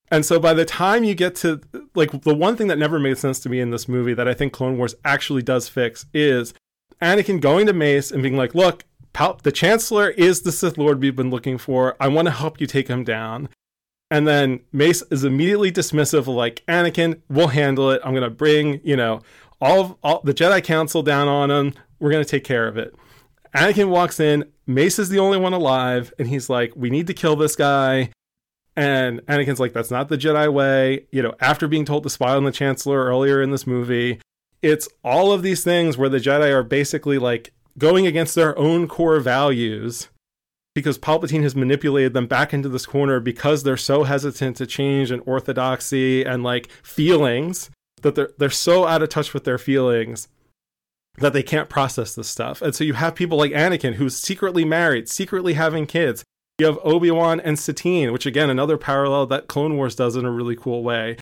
And so by the time you get to like the one thing that never made sense to me in this movie that I think Clone Wars actually does fix is Anakin going to Mace and being like, "Look, Pal- the Chancellor is the Sith Lord we've been looking for. I want to help you take him down." And then Mace is immediately dismissive, like Anakin, we'll handle it. I'm gonna bring, you know, all of all the Jedi Council down on him. We're gonna take care of it. Anakin walks in. Mace is the only one alive, and he's like, "We need to kill this guy." And Anakin's like, "That's not the Jedi way." You know, after being told to spy on the Chancellor earlier in this movie, it's all of these things where the Jedi are basically like going against their own core values because Palpatine has manipulated them back into this corner because they're so hesitant to change and orthodoxy and like feelings that they're they're so out of touch with their feelings that they can't process this stuff. And so you have people like Anakin who's secretly married, secretly having kids. You have Obi-Wan and Satine, which again another parallel that Clone Wars does in a really cool way.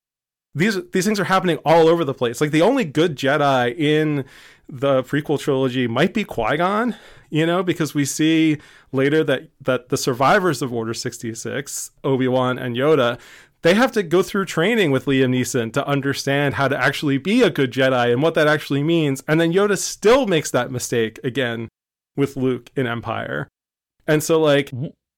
These these things are happening all over the place. Like the only good Jedi in the prequel trilogy might be Qui-Gon, you know, because we see later that that the survivors of Order 66, Obi-Wan and Yoda, they have to go through training with Liam Neeson to understand how to actually be a good Jedi and what that actually means. And then Yoda still makes that mistake again with Luke in Empire. And so like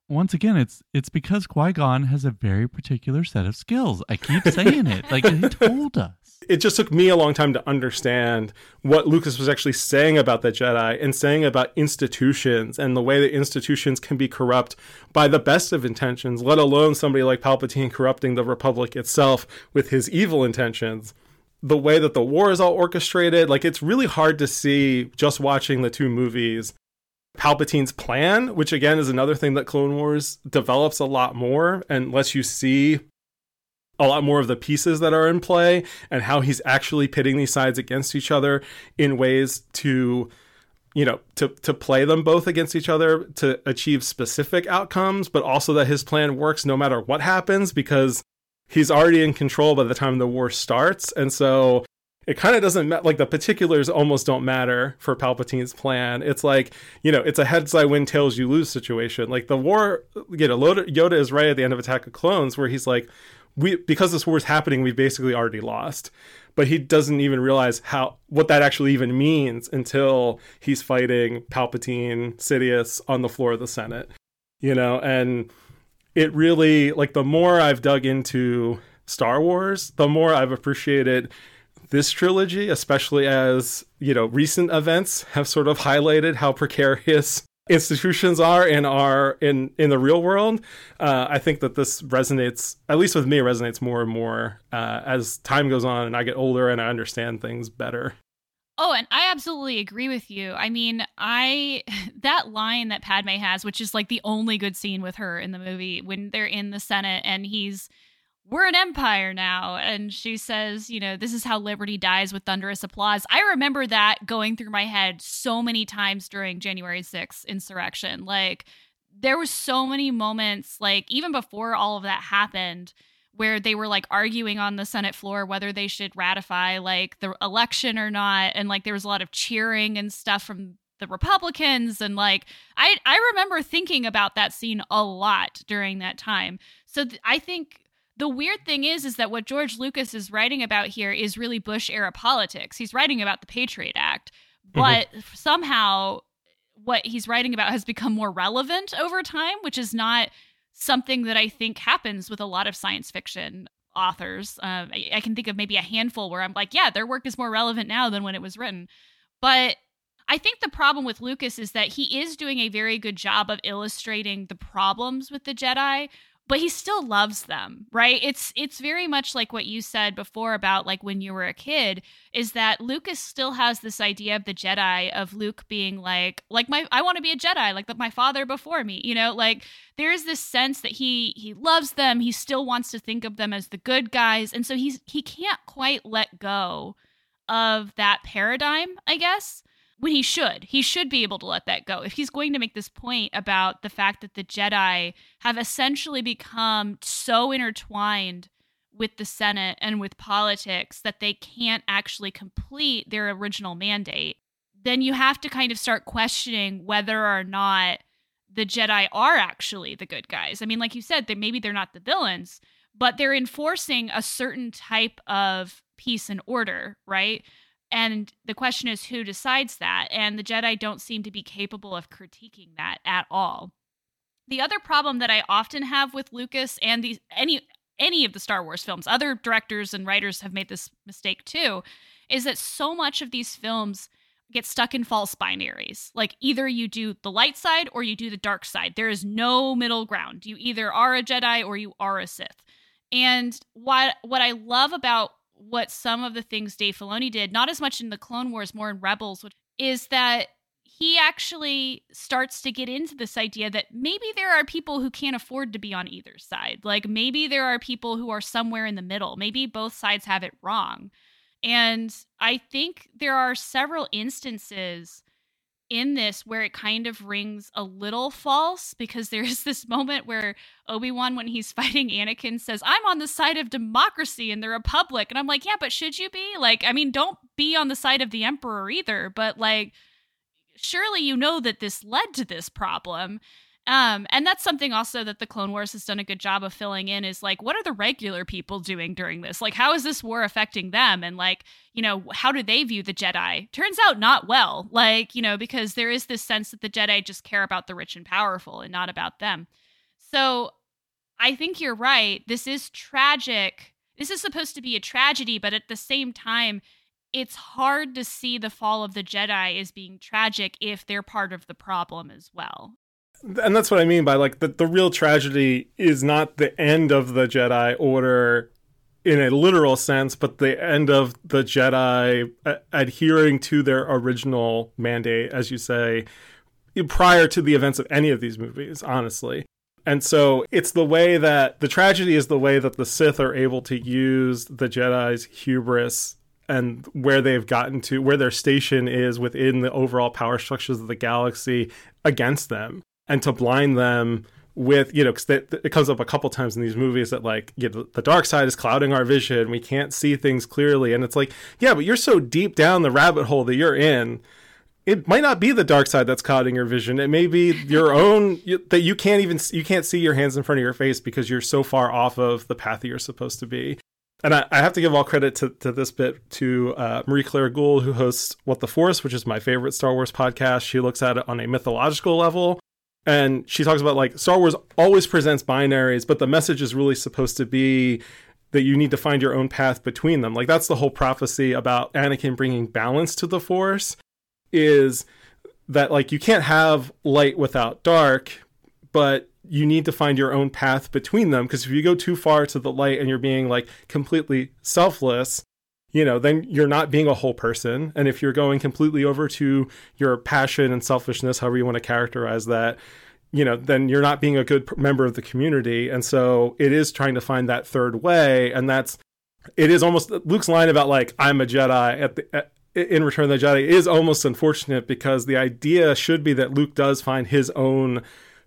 Once again, it's it's because Qui Gon has a very particular set of skills. I keep saying it, like he told us. It just took me a long time to understand what Lucas was actually saying about the Jedi and saying about institutions and the way that institutions can be corrupt by the best of intentions, let alone somebody like Palpatine corrupting the Republic itself with his evil intentions. The way that the war is all orchestrated, like it's really hard to see just watching the two movies Palpatine's plan, which again is another thing that Clone Wars develops a lot more and lets you see a lot more of the pieces that are in play and how he's actually pitting these sides against each other in ways to you know to to play them both against each other to achieve specific outcomes but also that his plan works no matter what happens because he's already in control by the time the war starts. And so it kind of doesn't matter like the particulars almost don't matter for palpatine's plan. It's like you know it's a heads i win tails you lose situation. Like the war you know Yoda Yoda is right at the end of attack of clones where he's like we because this war is happening we've basically already lost. But he doesn't even realize how what that actually even means until he's fighting palpatine sidious on the floor of the senate you know? And it really like the more i've dug into star wars the more i've appreciated this trilogy especially as you know recent events have sort of highlighted how precarious institutions are in our in in the real world uh, i think that this resonates at least with me resonates more and more uh, as time goes on and i get older and i understand things better Oh, and I absolutely agree with you. I mean, I that line that Padme has, which is like the only good scene with her in the movie when they're in the Senate and he's we're an empire now and she says, you know, this is how liberty dies with thunderous applause. I remember that going through my head so many times during January 6th insurrection. Like there were so many moments like even before all of that happened where they were like arguing on the Senate floor whether they should ratify like the election or not and like there was a lot of cheering and stuff from the Republicans and like I I remember thinking about that scene a lot during that time. So th- I think the weird thing is is that what George Lucas is writing about here is really Bush era politics. He's writing about the Patriot Act, but somehow what he's writing about has become more relevant over time, which is not something that I think happens with a lot of science fiction authors. Uh, I, I can think of maybe a handful where I'm like, yeah, their work is more relevant now than when it was written. But I think the problem with Lucas is that he is doing a very good job of illustrating the problems with the Jedi, but he still loves them right? It's it's very much like what you said before about like when you were a kid is that lucas still has this idea of the jedi of luke being like like my i want to be a jedi like my father before me you know? Like there's this sense that he he loves them he still wants to think of them as the good guys and so he's he can't quite let go of that paradigm i guess when he should. He should be able to let that go. If he's going to make this point about the fact that the Jedi have essentially become so intertwined with the Senate and with politics that they can't actually complete their original mandate, then you have to kind of start questioning whether or not the Jedi are actually the good guys. I mean, like you said, maybe they're not the villains, but they're enforcing a certain type of peace and order, right? And the question is who decides that? And the Jedi don't seem to be capable of critiquing that at all. The other problem that I often have with Lucas and these any any of the Star Wars films, other directors and writers have made this mistake too, is that so much of these films get stuck in false binaries. Like either you do the light side or you do the dark side. There is no middle ground. You either are a Jedi or you are a Sith. And what what I love about what some of the things Dave Filoni did, not as much in the Clone Wars, more in Rebels, is that he actually starts to get into this idea that maybe there are people who can't afford to be on either side. Like maybe there are people who are somewhere in the middle. Maybe both sides have it wrong. And I think there are several instances in this where it kind of rings a little false because there's this moment where Obi-Wan when he's fighting Anakin says, "I'm on the side of democracy and the republic." And I'm like, "Yeah, but should you be? Like, I mean, don't be on the side of the emperor either, but like surely you know that this led to this problem." Um, and that's something also that the Clone Wars has done a good job of filling in is like, what are the regular people doing during this? Like, how is this war affecting them? And like, you know, how do they view the Jedi? Turns out not well. Like, you know, because there is this sense that the Jedi just care about the rich and powerful and not about them. So I think you're right. This is tragic. This is supposed to be a tragedy, but at the same time, it's hard to see the fall of the Jedi as being tragic if they're part of the problem as well and that's what I mean by like the, the real tragedy is not the end of the Jedi Order in a literal sense, but the end of the Jedi uh, adhering to their original mandate, as you say, prior to the events of any of these movies, honestly. And so it's the way that the tragedy is the way that the Sith are able to use the Jedi's hubris and where they've gotten to, where their station is within the overall power structures of the galaxy against them and to blind them with you know because it comes up a couple times in these movies that like you know, the dark side is clouding our vision. We can't see things clearly. And it's like yeah but you're so deep down the rabbit hole that you're in it might not be the dark side that's clouding your vision. It may be your own that you can't even you can't see your hands in front of your face because you're so far off of the path that you're supposed to be. And I, I have to give all credit to, to this bit to uh, Marie Claire Gould, who hosts What the Force, which is my favorite Star Wars podcast. She looks at it on a mythological level and she talks about like Star Wars always presents binaries, but the message is really supposed to be that you need to find your own path between them. Like that's the whole prophecy about Anakin bringing balance to the Force is that like you can't have light without dark, but you need to find your own path between them because if you go too far to the light and you're being like completely selfless, you know, then you're not being a whole person. And if you're going completely over to your passion and selfishness, however you want to characterize that, you know, then you're not being a good member of the community. And so it is trying to find that third way. And that's, it is almost Luke's line about like, I'm a Jedi at the, at, in Return of the Jedi is almost unfortunate because the idea should be that Luke does find his own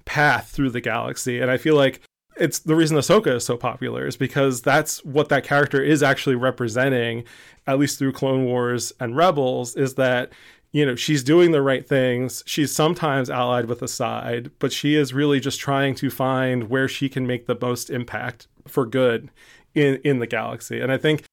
path through the galaxy. And I feel like it's the reason Ahsoka is so popular is because that's what that character is actually representing, at least through Clone Wars and Rebels, is that you know she's doing the right things. She's sometimes allied with a side, but she is really just trying to find where she can make the most impact for good in in the galaxy. And I think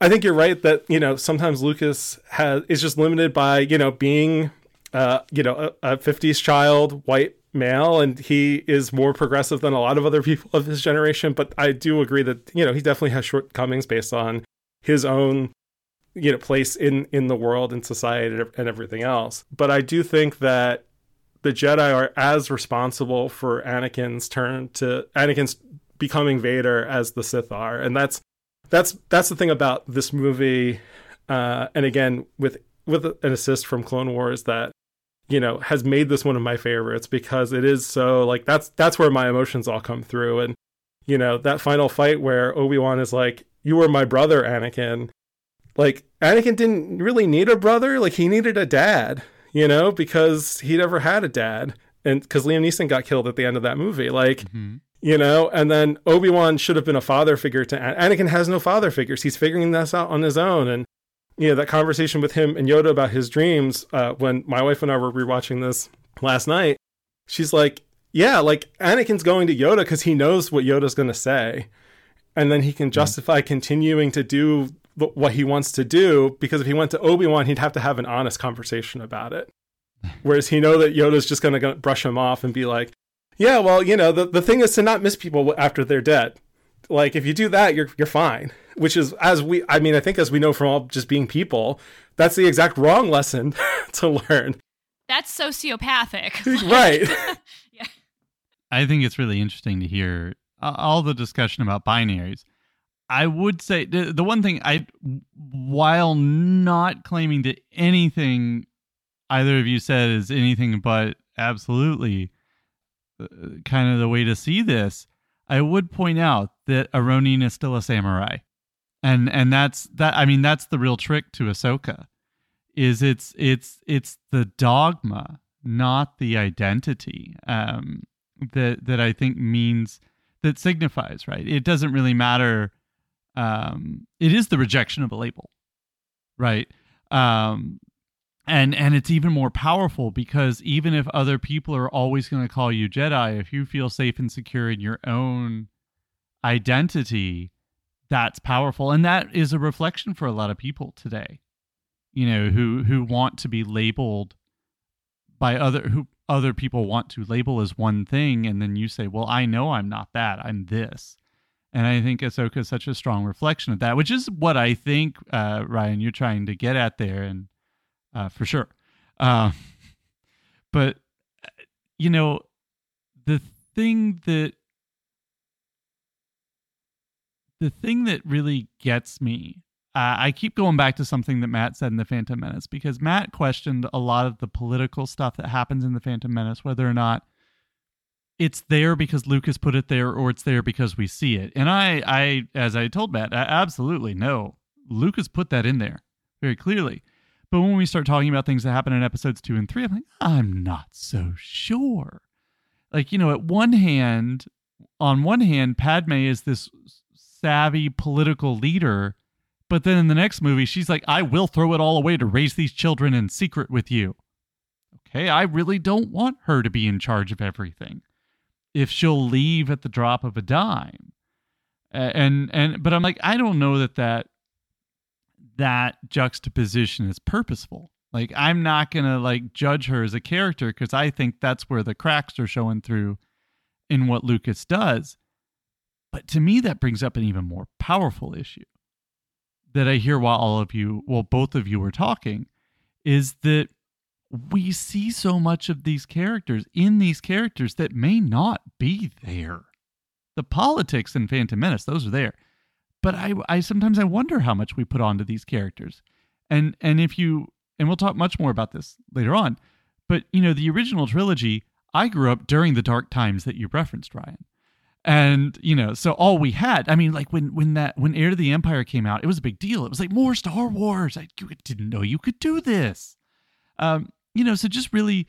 I think you're right that you know sometimes Lucas has is just limited by you know being uh, you know a, a 50s child, white male and he is more progressive than a lot of other people of his generation but i do agree that you know he definitely has shortcomings based on his own you know place in in the world and society and everything else but i do think that the Jedi are as responsible for Anakin's turn to Anakin's becoming Vader as the Sith are, and that's that's that's the thing about this movie. Uh, and again, with with an assist from Clone Wars, that you know has made this one of my favorites because it is so like that's that's where my emotions all come through, and you know that final fight where Obi Wan is like, "You were my brother, Anakin." Like Anakin didn't really need a brother; like he needed a dad, you know, because he never had a dad, and because Liam Neeson got killed at the end of that movie, like. Mm-hmm. you know and then obi-wan should have been a father figure to An- anakin has no father figures. He's figuring this out on his own. And you know that conversation with him and yoda about his dreams uh, when my wife and i were rewatching this last night she's like yeah like anakin's going to yoda because he knows what yoda's going to say and then he can justify mm-hmm. continuing to do what he wants to do because if he went to obi-wan he'd have to have an honest conversation about it whereas he know that yoda's just going to brush him off and be like yeah, well, you know, the, the thing is to not miss people after they're dead. Like if you do that, you're you're fine. Which is as we I mean, I think as we know from all just being people, that's the exact wrong lesson to learn. That's sociopathic. right. yeah. I think it's really interesting to hear all the discussion about binaries. I would say the, the one thing I while not claiming that anything either of you said is anything but absolutely uh, kind of the way to see this. I would point out that a Ronin is still a samurai, and and that's that. I mean, that's the real trick to Ahsoka, is it's it's it's the dogma, not the identity, um, that that I think means that signifies right. It doesn't really matter. Um, it is the rejection of a label, right? Um, and and it's even more powerful because even if other people are always going to call you jedi if you feel safe and secure in your own identity that's powerful. And that is a reflection for a lot of people today you know who who want to be labeled by other who other people want to label as one thing. And then you say well i know i'm not that. I'm this. And i think ahsoka is such a strong reflection of that which is what i think uh, ryan you're trying to get at there and uh, for sure. Uh, but you know, the thing that the thing that really gets me, uh, I keep going back to something that Matt said in the Phantom Menace because Matt questioned a lot of the political stuff that happens in the Phantom Menace, whether or not it's there because Lucas put it there or it's there because we see it. And I, I, as I told Matt, I absolutely no. Lucas put that in there very clearly. But when we start talking about things that happen in episodes two and three, I'm like, I'm not so sure. Like, you know, at one hand, on one hand, Padme is this savvy political leader. But then in the next movie, she's like, I will throw it all away to raise these children in secret with you. Okay, I really don't want her to be in charge of everything. If she'll leave at the drop of a dime. And and but I'm like, I don't know that that that juxtaposition is purposeful. Like I'm not going to like judge her as a character cuz I think that's where the cracks are showing through in what Lucas does. But to me that brings up an even more powerful issue that I hear while all of you, well both of you were talking is that we see so much of these characters in these characters that may not be there. The politics in Phantom Menace, those are there but I, I sometimes I wonder how much we put onto these characters. And and if you and we'll talk much more about this later on, but you know, the original trilogy, I grew up during the dark times that you referenced, Ryan. And, you know, so all we had, I mean, like when when that when Heir to the Empire came out, it was a big deal. It was like more Star Wars. I didn't know you could do this. Um, you know, so just really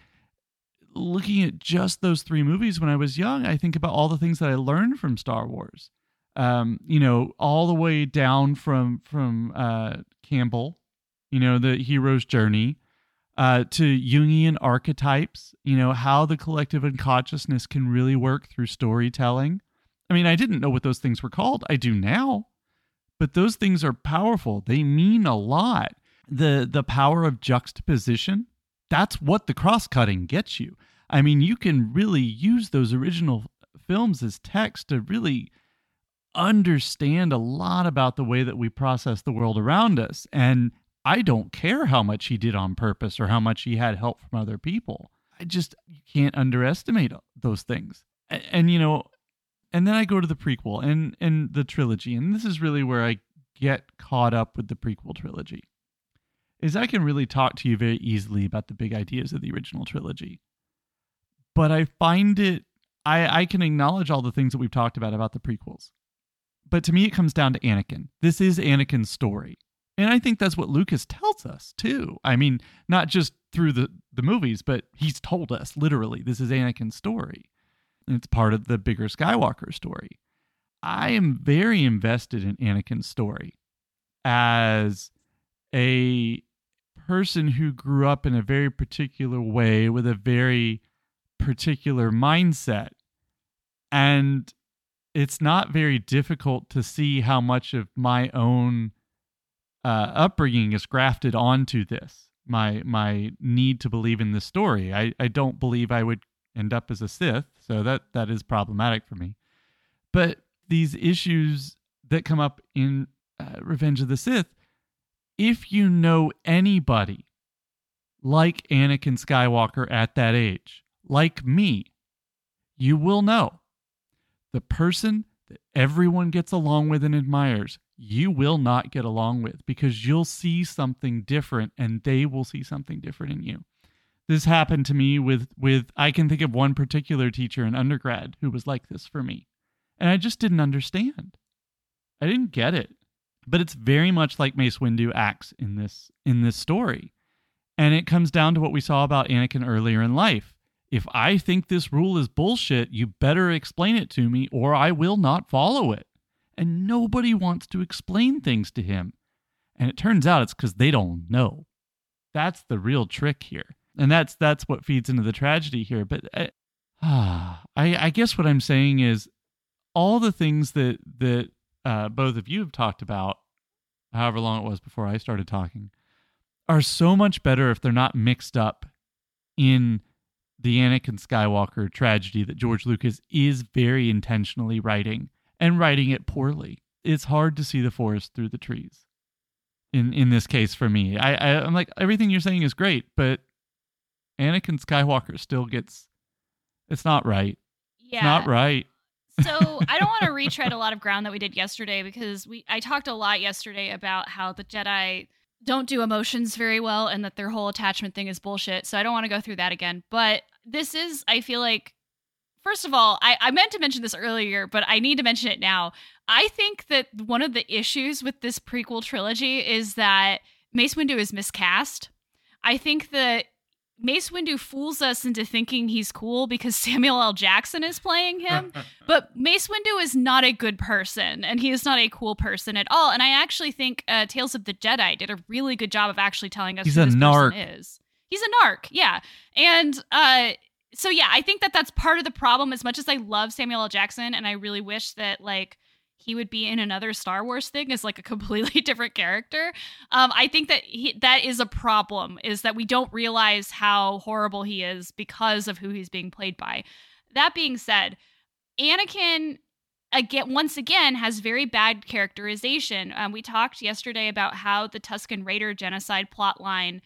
looking at just those three movies when I was young, I think about all the things that I learned from Star Wars um, you know, all the way down from from uh, Campbell, you know, the hero's journey, uh, to Jungian archetypes, you know, how the collective unconsciousness can really work through storytelling. I mean, I didn't know what those things were called. I do now, but those things are powerful. They mean a lot. The the power of juxtaposition, that's what the cross-cutting gets you. I mean, you can really use those original films as text to really understand a lot about the way that we process the world around us. And I don't care how much he did on purpose or how much he had help from other people. I just you can't underestimate those things. And, and you know, and then I go to the prequel and and the trilogy, and this is really where I get caught up with the prequel trilogy. Is I can really talk to you very easily about the big ideas of the original trilogy. But I find it I I can acknowledge all the things that we've talked about about the prequels. But to me it comes down to Anakin. This is Anakin's story. And I think that's what Lucas tells us too. I mean, not just through the, the movies, but he's told us literally this is Anakin's story. It's part of the bigger Skywalker story. I am very invested in Anakin's story as a person who grew up in a very particular way with a very particular mindset. And it's not very difficult to see how much of my own uh, upbringing is grafted onto this. My my need to believe in this story. I, I don't believe I would end up as a Sith, so that that is problematic for me. But these issues that come up in uh, Revenge of the Sith, if you know anybody like Anakin Skywalker at that age, like me, you will know the person that everyone gets along with and admires you will not get along with because you'll see something different and they will see something different in you. This happened to me with with I can think of one particular teacher in undergrad who was like this for me. And I just didn't understand. I didn't get it. But it's very much like Mace Windu acts in this in this story. And it comes down to what we saw about Anakin earlier in life. If I think this rule is bullshit, you better explain it to me or I will not follow it and nobody wants to explain things to him. And it turns out it's because they don't know. That's the real trick here, and that's that's what feeds into the tragedy here. But I, uh, I, I guess what I'm saying is all the things that that uh, both of you have talked about, however long it was before I started talking, are so much better if they're not mixed up in the Anakin Skywalker tragedy that George Lucas is very intentionally writing and writing it poorly. It's hard to see the forest through the trees. In in this case, for me, I, I I'm like everything you're saying is great, but Anakin Skywalker still gets. It's not right. Yeah, it's not right. so I don't want to retread a lot of ground that we did yesterday because we I talked a lot yesterday about how the Jedi don't do emotions very well and that their whole attachment thing is bullshit. So I don't want to go through that again. But this is, I feel like, first of all, I, I meant to mention this earlier, but I need to mention it now. I think that one of the issues with this prequel trilogy is that Mace Windu is miscast. I think that Mace Windu fools us into thinking he's cool because Samuel L. Jackson is playing him. but Mace Windu is not a good person and he is not a cool person at all. And I actually think uh, Tales of the Jedi did a really good job of actually telling us he's who a this narc. person is. He's a narc, yeah. And uh, so yeah, I think that that's part of the problem. As much as I love Samuel L. Jackson, and I really wish that like he would be in another Star Wars thing as like a completely different character. Um, I think that he, that is a problem. Is that we don't realize how horrible he is because of who he's being played by. That being said, Anakin again once again has very bad characterization. Um, we talked yesterday about how the Tusken Raider genocide plotline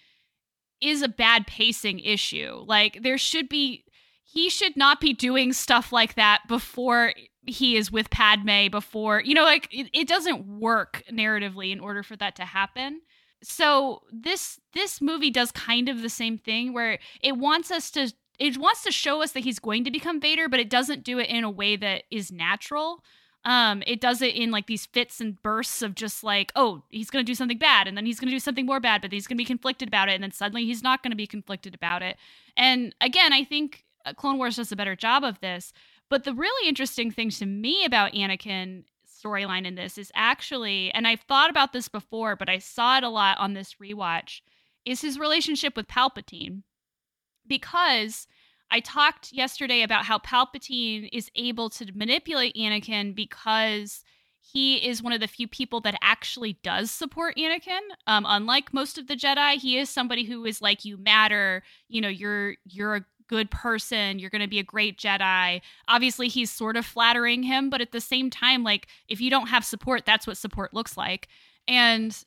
is a bad pacing issue. Like there should be he should not be doing stuff like that before he is with Padme before, you know, like it, it doesn't work narratively in order for that to happen. So this this movie does kind of the same thing where it wants us to it wants to show us that he's going to become Vader, but it doesn't do it in a way that is natural. Um, it does it in like these fits and bursts of just like, oh, he's gonna do something bad, and then he's gonna do something more bad, but he's gonna be conflicted about it, and then suddenly he's not gonna be conflicted about it. And again, I think Clone Wars does a better job of this. But the really interesting thing to me about Anakin storyline in this is actually, and I've thought about this before, but I saw it a lot on this rewatch, is his relationship with Palpatine. Because I talked yesterday about how Palpatine is able to manipulate Anakin because he is one of the few people that actually does support Anakin. Um, unlike most of the Jedi, he is somebody who is like, "You matter. You know, you're you're a good person. You're going to be a great Jedi." Obviously, he's sort of flattering him, but at the same time, like if you don't have support, that's what support looks like. And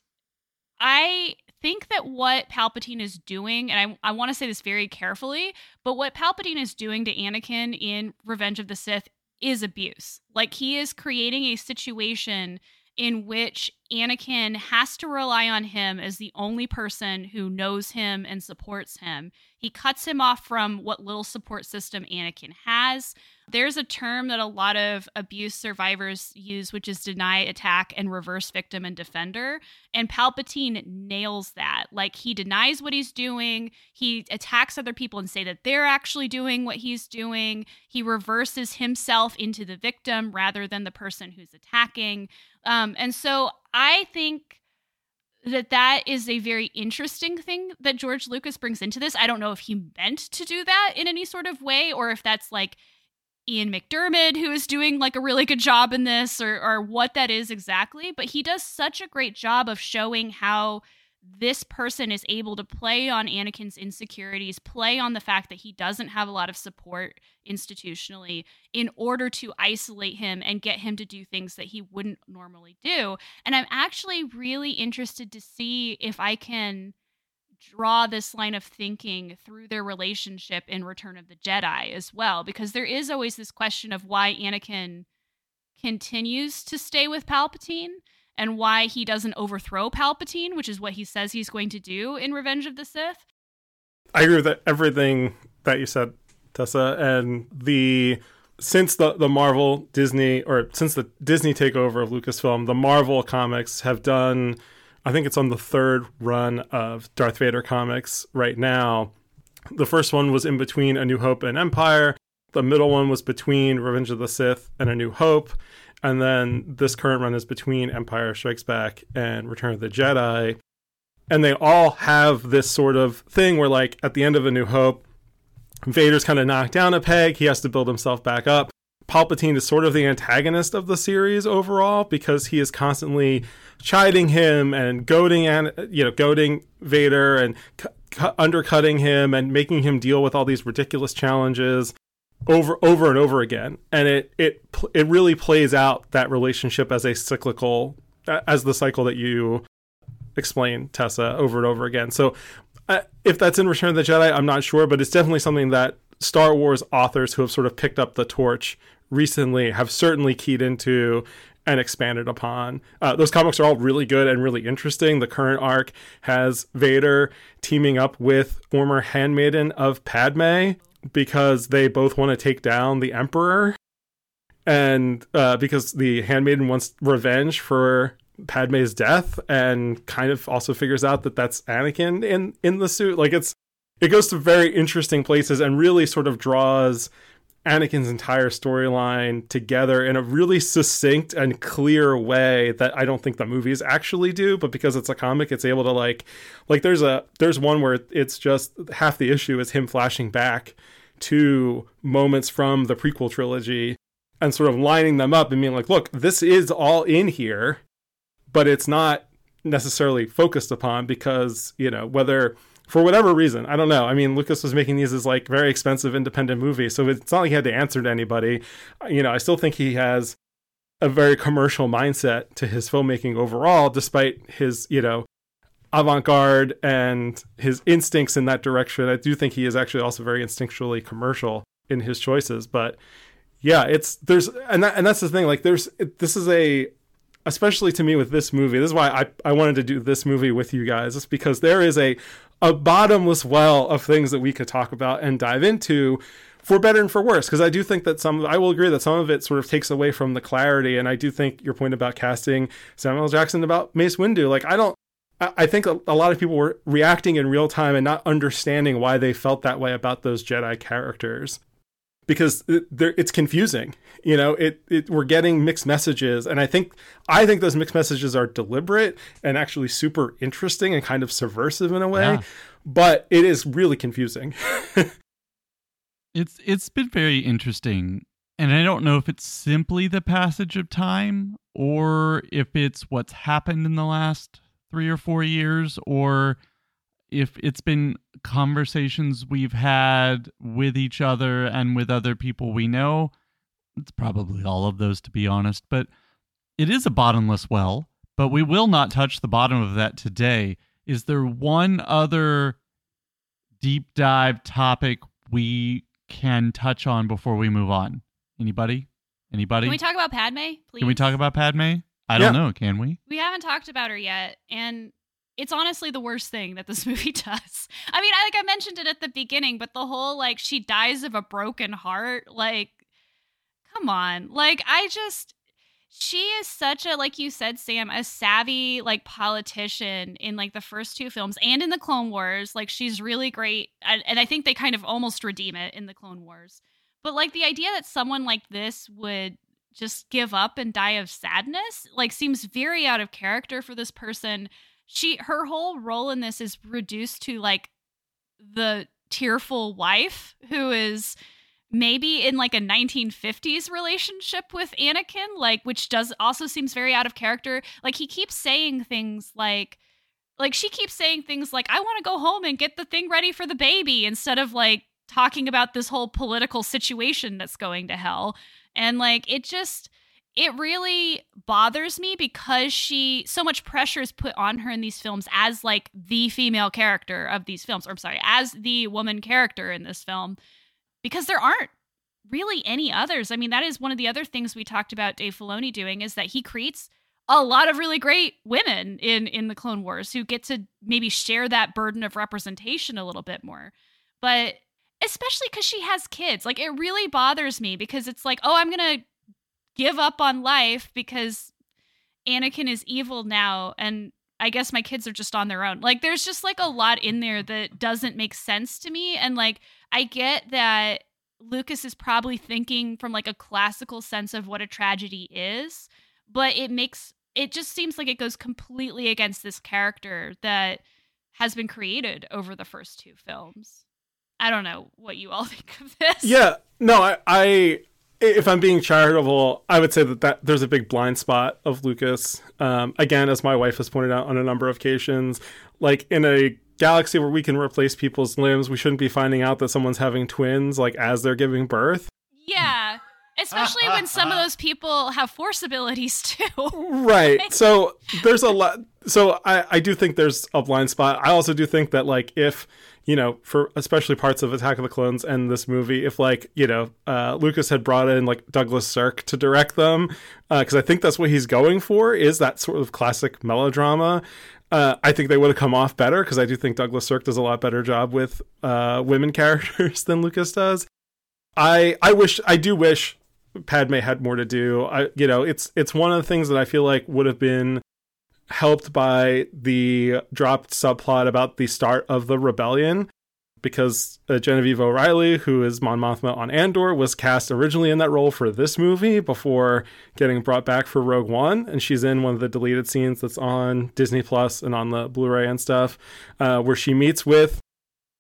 I think that what Palpatine is doing, and I, I want to say this very carefully, but what Palpatine is doing to Anakin in Revenge of the Sith is abuse. Like he is creating a situation in which Anakin has to rely on him as the only person who knows him and supports him. He cuts him off from what little support system Anakin has. There's a term that a lot of abuse survivors use, which is deny, attack, and reverse victim and defender. And Palpatine nails that. Like he denies what he's doing, he attacks other people and say that they're actually doing what he's doing. He reverses himself into the victim rather than the person who's attacking. Um, and so I think that that is a very interesting thing that George Lucas brings into this. I don't know if he meant to do that in any sort of way or if that's like Ian McDiarmid who is doing like a really good job in this or or what that is exactly, but he does such a great job of showing how this person is able to play on Anakin's insecurities, play on the fact that he doesn't have a lot of support institutionally in order to isolate him and get him to do things that he wouldn't normally do. And I'm actually really interested to see if I can draw this line of thinking through their relationship in Return of the Jedi as well, because there is always this question of why Anakin continues to stay with Palpatine and why he doesn't overthrow Palpatine, which is what he says he's going to do in Revenge of the Sith. I agree with everything that you said, Tessa, and the since the the Marvel Disney or since the Disney takeover of Lucasfilm, the Marvel comics have done I think it's on the third run of Darth Vader comics right now. The first one was in between A New Hope and Empire. The middle one was between Revenge of the Sith and A New Hope. And then this current run is between Empire Strikes Back and Return of the Jedi. And they all have this sort of thing where, like, at the end of A New Hope, Vader's kind of knocked down a peg. He has to build himself back up. Palpatine is sort of the antagonist of the series overall because he is constantly chiding him and goading and you know goading Vader and cu- cu- undercutting him and making him deal with all these ridiculous challenges over over and over again. And it it it really plays out that relationship as a cyclical as the cycle that you explain Tessa over and over again. So uh, if that's in Return of the Jedi I'm not sure but it's definitely something that Star Wars authors who have sort of picked up the torch recently have certainly keyed into and expanded upon. Uh, those comics are all really good and really interesting. The current arc has Vader teaming up with former handmaiden of Padme because they both want to take down the Emperor. And uh, because the handmaiden wants revenge for Padme's death and kind of also figures out that that's Anakin in, in the suit. Like it's, it goes to very interesting places and really sort of draws Anakin's entire storyline together in a really succinct and clear way that I don't think the movies actually do, but because it's a comic, it's able to like like there's a there's one where it's just half the issue is him flashing back to moments from the prequel trilogy and sort of lining them up and being like, look, this is all in here, but it's not necessarily focused upon because, you know, whether for whatever reason. I don't know. I mean, Lucas was making these as like very expensive independent movies, so it's not like he had to answer to anybody. Uh, you know, I still think he has a very commercial mindset to his filmmaking overall, despite his, you know, avant garde and his instincts in that direction. I do think he is actually also very instinctually commercial in his choices. But yeah, it's there's and that and that's the thing. Like, there's this is a especially to me with this movie. This is why I I wanted to do this movie with you guys. It's because there is a a bottomless well of things that we could talk about and dive into for better and for worse. Because i do think that some i will agree that some of it sort of takes away from the clarity. And i do think your point about casting samuel jackson about mace windu like i don't i think a, a lot of people were reacting in real time and not understanding why they felt that way about those jedi characters because it, it's confusing. You know, it, it we're getting mixed messages, and I think I think those mixed messages are deliberate and actually super interesting and kind of subversive in a way. Yeah. But it is really confusing. it's it's been very interesting, and I don't know if it's simply the passage of time or if it's what's happened in the last three or four years or if it's been conversations we've had with each other and with other people we know, it's probably all of those to be honest, but it is a bottomless well, but we will not touch the bottom of that today. is there one other deep dive topic we can touch on before we move on? Anybody? Anybody? Can we talk about Padme, please? Can we talk about Padme? I don't Yeah. know. Can we? We haven't talked about her yet, and it's honestly the worst thing that this movie does. I mean, I like I mentioned it at the beginning, but the whole like she dies of a broken heart, like come on. Like I just she is such a like you said Sam, a savvy like politician in like the first two films and in the Clone Wars. Like she's really great and, and I think they kind of almost redeem it in the Clone Wars. But like the idea that someone like this would just give up and die of sadness like seems very out of character for this person she her whole role in this is reduced to like the tearful wife who is maybe in like a 1950s relationship with Anakin like which does also seems very out of character. Like he keeps saying things like like she keeps saying things like I want to go home and get the thing ready for the baby instead of like talking about this whole political situation that's going to hell. And like it just it really bothers me because she so much pressure is put on her in these films as like the female character of these films or I'm sorry as the woman character in this film because there aren't really any others. I mean that is one of the other things we talked about Dave Filoni doing is that he creates a lot of really great women in in the Clone Wars who get to maybe share that burden of representation a little bit more. But especially cuz she has kids. Like it really bothers me because it's like, "Oh, I'm going to give up on life because Anakin is evil now and I guess my kids are just on their own. Like there's just like a lot in there that doesn't make sense to me and like I get that Lucas is probably thinking from like a classical sense of what a tragedy is, but it makes it just seems like it goes completely against this character that has been created over the first two films. I don't know what you all think of this. Yeah, no, I, I, if I'm being charitable, I would say that, that there's a big blind spot of Lucas. Um, again, as my wife has pointed out on a number of occasions, like in a galaxy where we can replace people's limbs, we shouldn't be finding out that someone's having twins like as they're giving birth. Yeah. Especially when some of those people have force abilities too. Right. So there's a lot. So I, I do think there's a blind spot. I also do think that like if you know for especially parts of Attack of the Clones and this movie, if like you know uh, Lucas had brought in like Douglas Sirk to direct them, because I think that's what he's going for is that sort of classic melodrama. Uh, I think they would have come off better because I do think Douglas Sirk does a lot better job with uh, women characters than Lucas does. I I wish I do wish Padme had more to do. I you know it's it's one of the things that I feel like would have been helped by the dropped subplot about the start of the rebellion because uh, Genevieve O'Reilly, who is Mon Mothma on Andor, was cast originally in that role for this movie before getting brought back for Rogue One, and she's in one of the deleted scenes that's on Disney Plus and on the Blu-ray and stuff, uh, where she meets with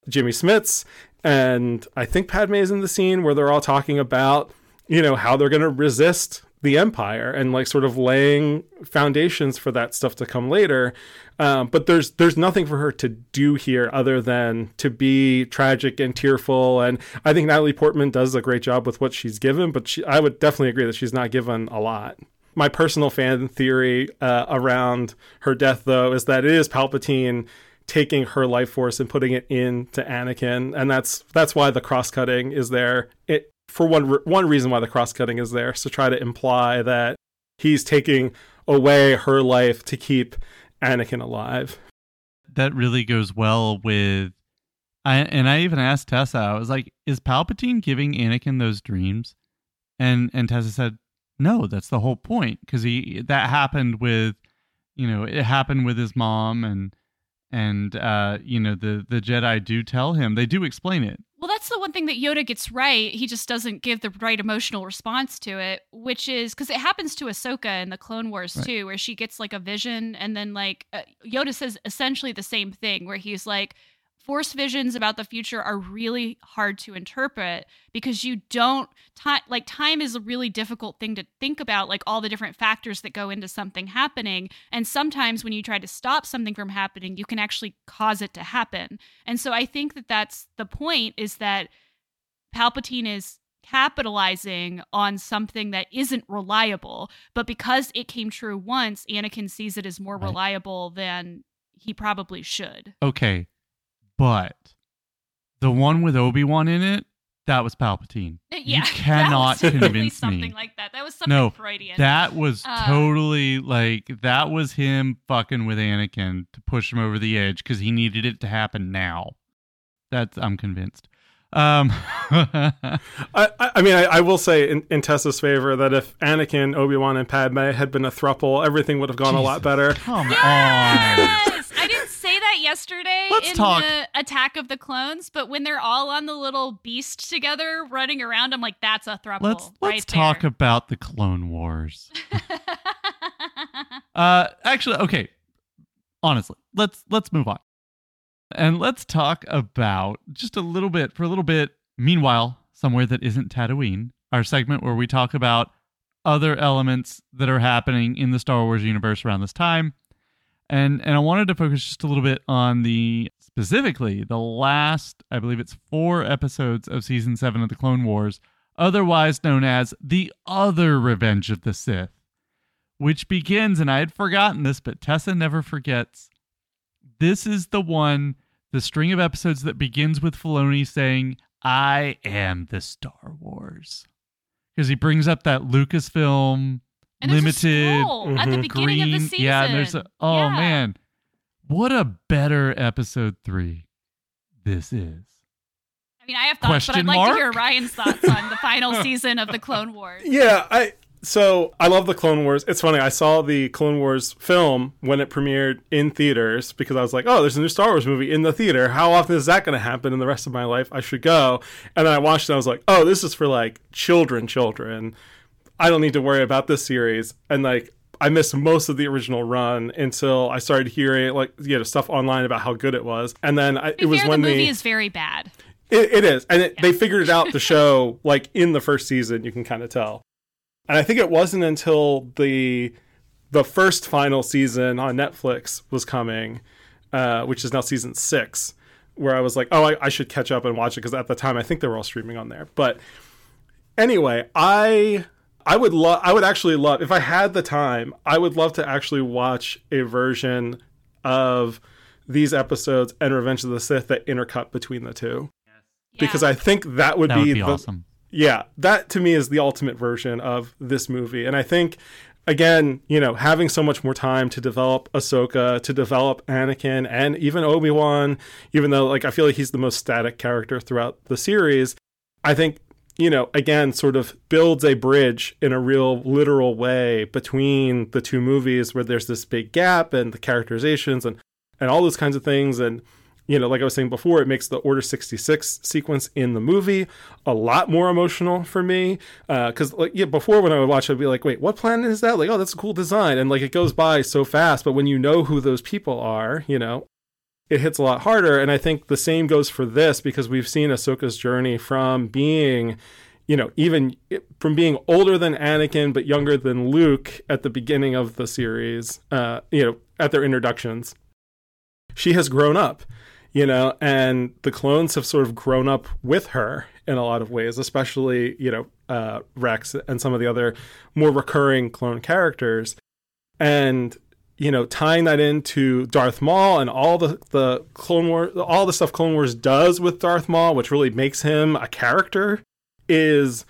Jimmy Smits, and I think Padme is in the scene where they're all talking about, you know, how they're going to resist the Empire and like sort of laying foundations for that stuff to come later. Um, but there's there's nothing for her to do here other than to be tragic and tearful. And I think Natalie Portman does a great job with what she's given, but she, I would definitely agree that she's not given a lot. My personal fan theory uh, around her death, though, is that it is Palpatine taking her life force and putting it into Anakin, and that's that's why the cross cutting is there. It for one one reason why the cross cutting is there is to try to imply that he's taking away her life to keep Anakin alive. That really goes well with. I and I even asked Tessa. I was like, "Is Palpatine giving Anakin those dreams?" And and Tessa said, "No, that's the whole point because he that happened with, you know, it happened with his mom and and uh you know the the Jedi do tell him they do explain it Well, that's the one thing that Yoda gets right. He just doesn't give the right emotional response to it, which is because it happens to Ahsoka in the Clone Wars Right. too, where she gets like a vision, and then like uh, Yoda says essentially the same thing, where he's like, "Force visions about the future are really hard to interpret because you don't time like time is a really difficult thing to think about, like all the different factors that go into something happening, and sometimes when you try to stop something from happening, you can actually cause it to happen." And so I think that that's the point is that Palpatine is capitalizing on something that isn't reliable, but because it came true once, Anakin sees it as more Right. reliable than he probably should. Okay, but the one with Obi Wan in it, that was Palpatine. Yeah, that cannot was definitely convince something me. like that. That was something No, Freudian. That was Uh, totally like that was him fucking with Anakin to push him over the edge because he needed it to happen now. That's I'm convinced. Um, I, I I mean, I, I will say in, in Tessa's favor that if Anakin, Obi Wan, and Padme had been a thruple, everything would have gone a lot better. Come on. Yes! I didn't say that yesterday Let's in talk. the Attack of the Clones, but when they're all on the little beast together running around, I'm like, that's a thruple. Let's let's talk there. about the Clone Wars. Uh, actually, okay. Honestly, let's let's move on, and let's talk about just a little bit for a little bit. Meanwhile, somewhere that isn't Tatooine, our segment where we talk about other elements that are happening in the Star Wars universe around this time, and and I wanted to focus just a little bit on the specifically the last, I believe it's four episodes of season seven of the Clone Wars, otherwise known as the other Revenge of the Sith which begins, and I had forgotten this, but Tessa never forgets. This is the one, the string of episodes that begins with Filoni saying, I am the Star Wars. Because he brings up that Lucasfilm And there's a limited scroll at the Mhm. beginning of the green. season. Yeah, and there's a, oh Yeah. man. What a better episode three this is. I mean, I have thoughts, but I'd like to hear Ryan's thoughts on the final season of the Clone Wars. Yeah, I so I love the Clone Wars. It's funny. I saw the Clone Wars film when it premiered in theaters because I was like, "Oh, there's a new Star Wars movie in the theater. How often is that going to happen in the rest of my life? I should go." And then I watched it. and I was like, "Oh, this is for like children, children. I don't need to worry about this series." And like, I missed most of the original run until I started hearing like you know stuff online about how good it was. And then I, it was fair, when the movie the is very bad. it, it is, and it, they figured it out the show like in the first season. You can kind of tell, and I think it wasn't until the the first final season on Netflix was coming, uh, which is now season six, where I was like, oh, I, I should catch up and watch it because at the time I think they were all streaming on there. But anyway, I I would love I would actually love if I had the time, I would love to actually watch a version of these episodes and Revenge of the Sith that intercut between the two because Yeah. I think that would That be, would be the, awesome. yeah, that to me is the ultimate version of this movie. And I think again, you know, having so much more time to develop Ahsoka, to develop Anakin and even Obi-Wan, even though like I feel like he's the most static character throughout the series, I think you know, again, sort of builds a bridge in a real literal way between the two movies where there's this big gap and the characterizations and, and all those kinds of things. And, you know, like I was saying before, it makes the Order 66 sequence in the movie a lot more emotional for me. Uh, because, like, yeah, before when I would watch it, I'd be like, wait, what planet is that? Like, oh, that's a cool design. And, like, it goes by so fast. But when you know who those people are, you know, it hits a lot harder. And I think the same goes for this because we've seen Ahsoka's journey from being, you know, even from being older than Anakin but younger than Luke at the beginning of the series, uh, you know, at their introductions. She has grown up, you know, and the clones have sort of grown up with her in a lot of ways, especially, you know, uh, Rex and some of the other more recurring clone characters. And you know, tying that into Darth Maul and all the the Clone War, all the stuff Clone Wars does with Darth Maul, which really makes him a character, is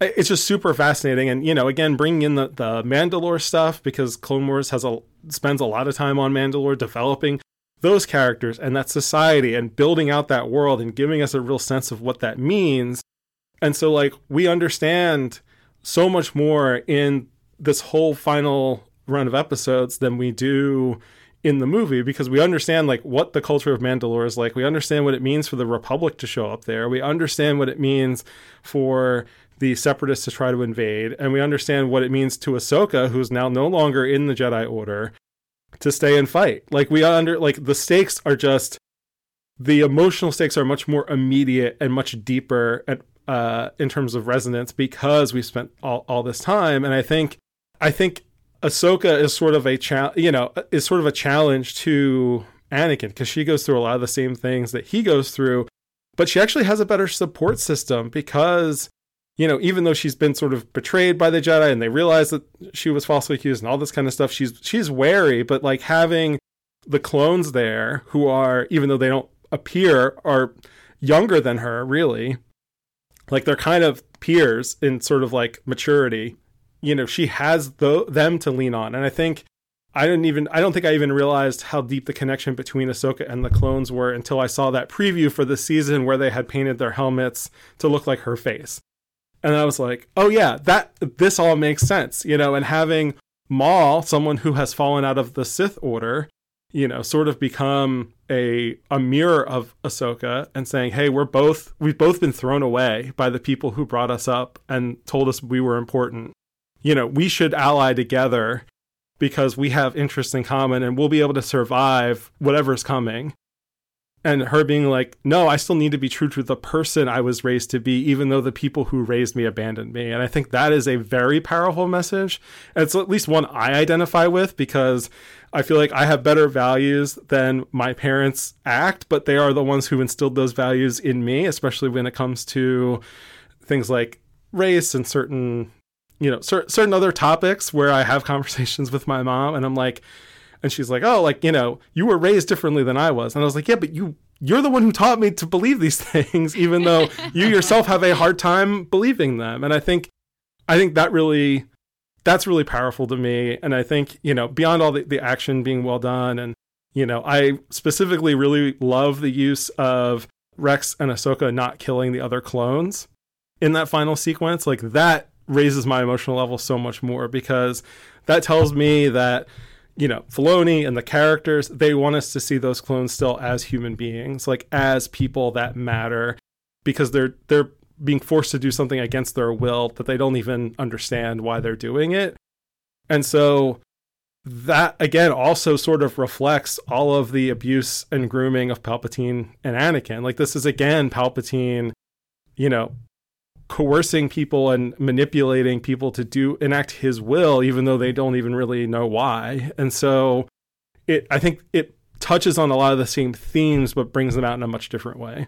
it's just super fascinating. And you know, again, bringing in the the Mandalore stuff because Clone Wars has a spends a lot of time on Mandalore developing those characters and that society and building out that world and giving us a real sense of what that means. And so, like, we understand so much more in this whole final run of episodes than we do in the movie because we understand like what the culture of Mandalore is like. We understand what it means for the Republic to show up there. We understand what it means for the Separatists to try to invade, and we understand what it means to Ahsoka, who's now no longer in the Jedi Order, to stay and fight. Like we under like the stakes are just the emotional stakes are much more immediate and much deeper and uh, in terms of resonance because we spent all, all this time. And I think I think Ahsoka is sort of a cha- you know uh, is sort of a challenge to Anakin because she goes through a lot of the same things that he goes through, but she actually has a better support system because you know even though she's been sort of betrayed by the Jedi and they realize that she was falsely accused and all this kind of stuff, she's she's wary, but like having the clones there who are even though they don't appear are younger than her really. Like they're kind of peers in sort of like maturity you know she has the, them to lean on and i think i didn't even i don't think i even realized how deep the connection between ahsoka and the clones were until i saw that preview for the season where they had painted their helmets to look like her face and i was like oh yeah that this all makes sense you know and having maul someone who has fallen out of the sith order you know, sort of become a a mirror of Ahsoka and saying, "Hey, we're both we've both been thrown away by the people who brought us up and told us we were important. You know, we should ally together because we have interests in common and we'll be able to survive whatever's coming." And her being like, "No, I still need to be true to the person I was raised to be even though the people who raised me abandoned me." And I think that is a very powerful message. And it's at least one I identify with because I feel like I have better values than my parents act, but they are the ones who instilled those values in me, especially when it comes to things like race and certain, you know, cer- certain other topics where I have conversations with my mom and I'm like, and she's like, oh, like, you know, you were raised differently than I was. And I was like, yeah, but you, you're the one who taught me to believe these things, even though you yourself have a hard time believing them. And I think, I think that really that's really powerful to me. And I think, you know, beyond all the, the action being well done, and, you know, I specifically really love the use of Rex and Ahsoka not killing the other clones in that final sequence. Like, that raises my emotional level so much more because that tells me that, you know, Filoni and the characters, they want us to see those clones still as human beings, like as people that matter because they're they're being forced to do something against their will that they don't even understand why they're doing it. And so that again also sort of reflects all of the abuse and grooming of Palpatine and Anakin. Like this is again Palpatine, you know, coercing people and manipulating people to do enact his will even though they don't even really know why. And so it I think it touches on a lot of the same themes but brings them out in a much different way.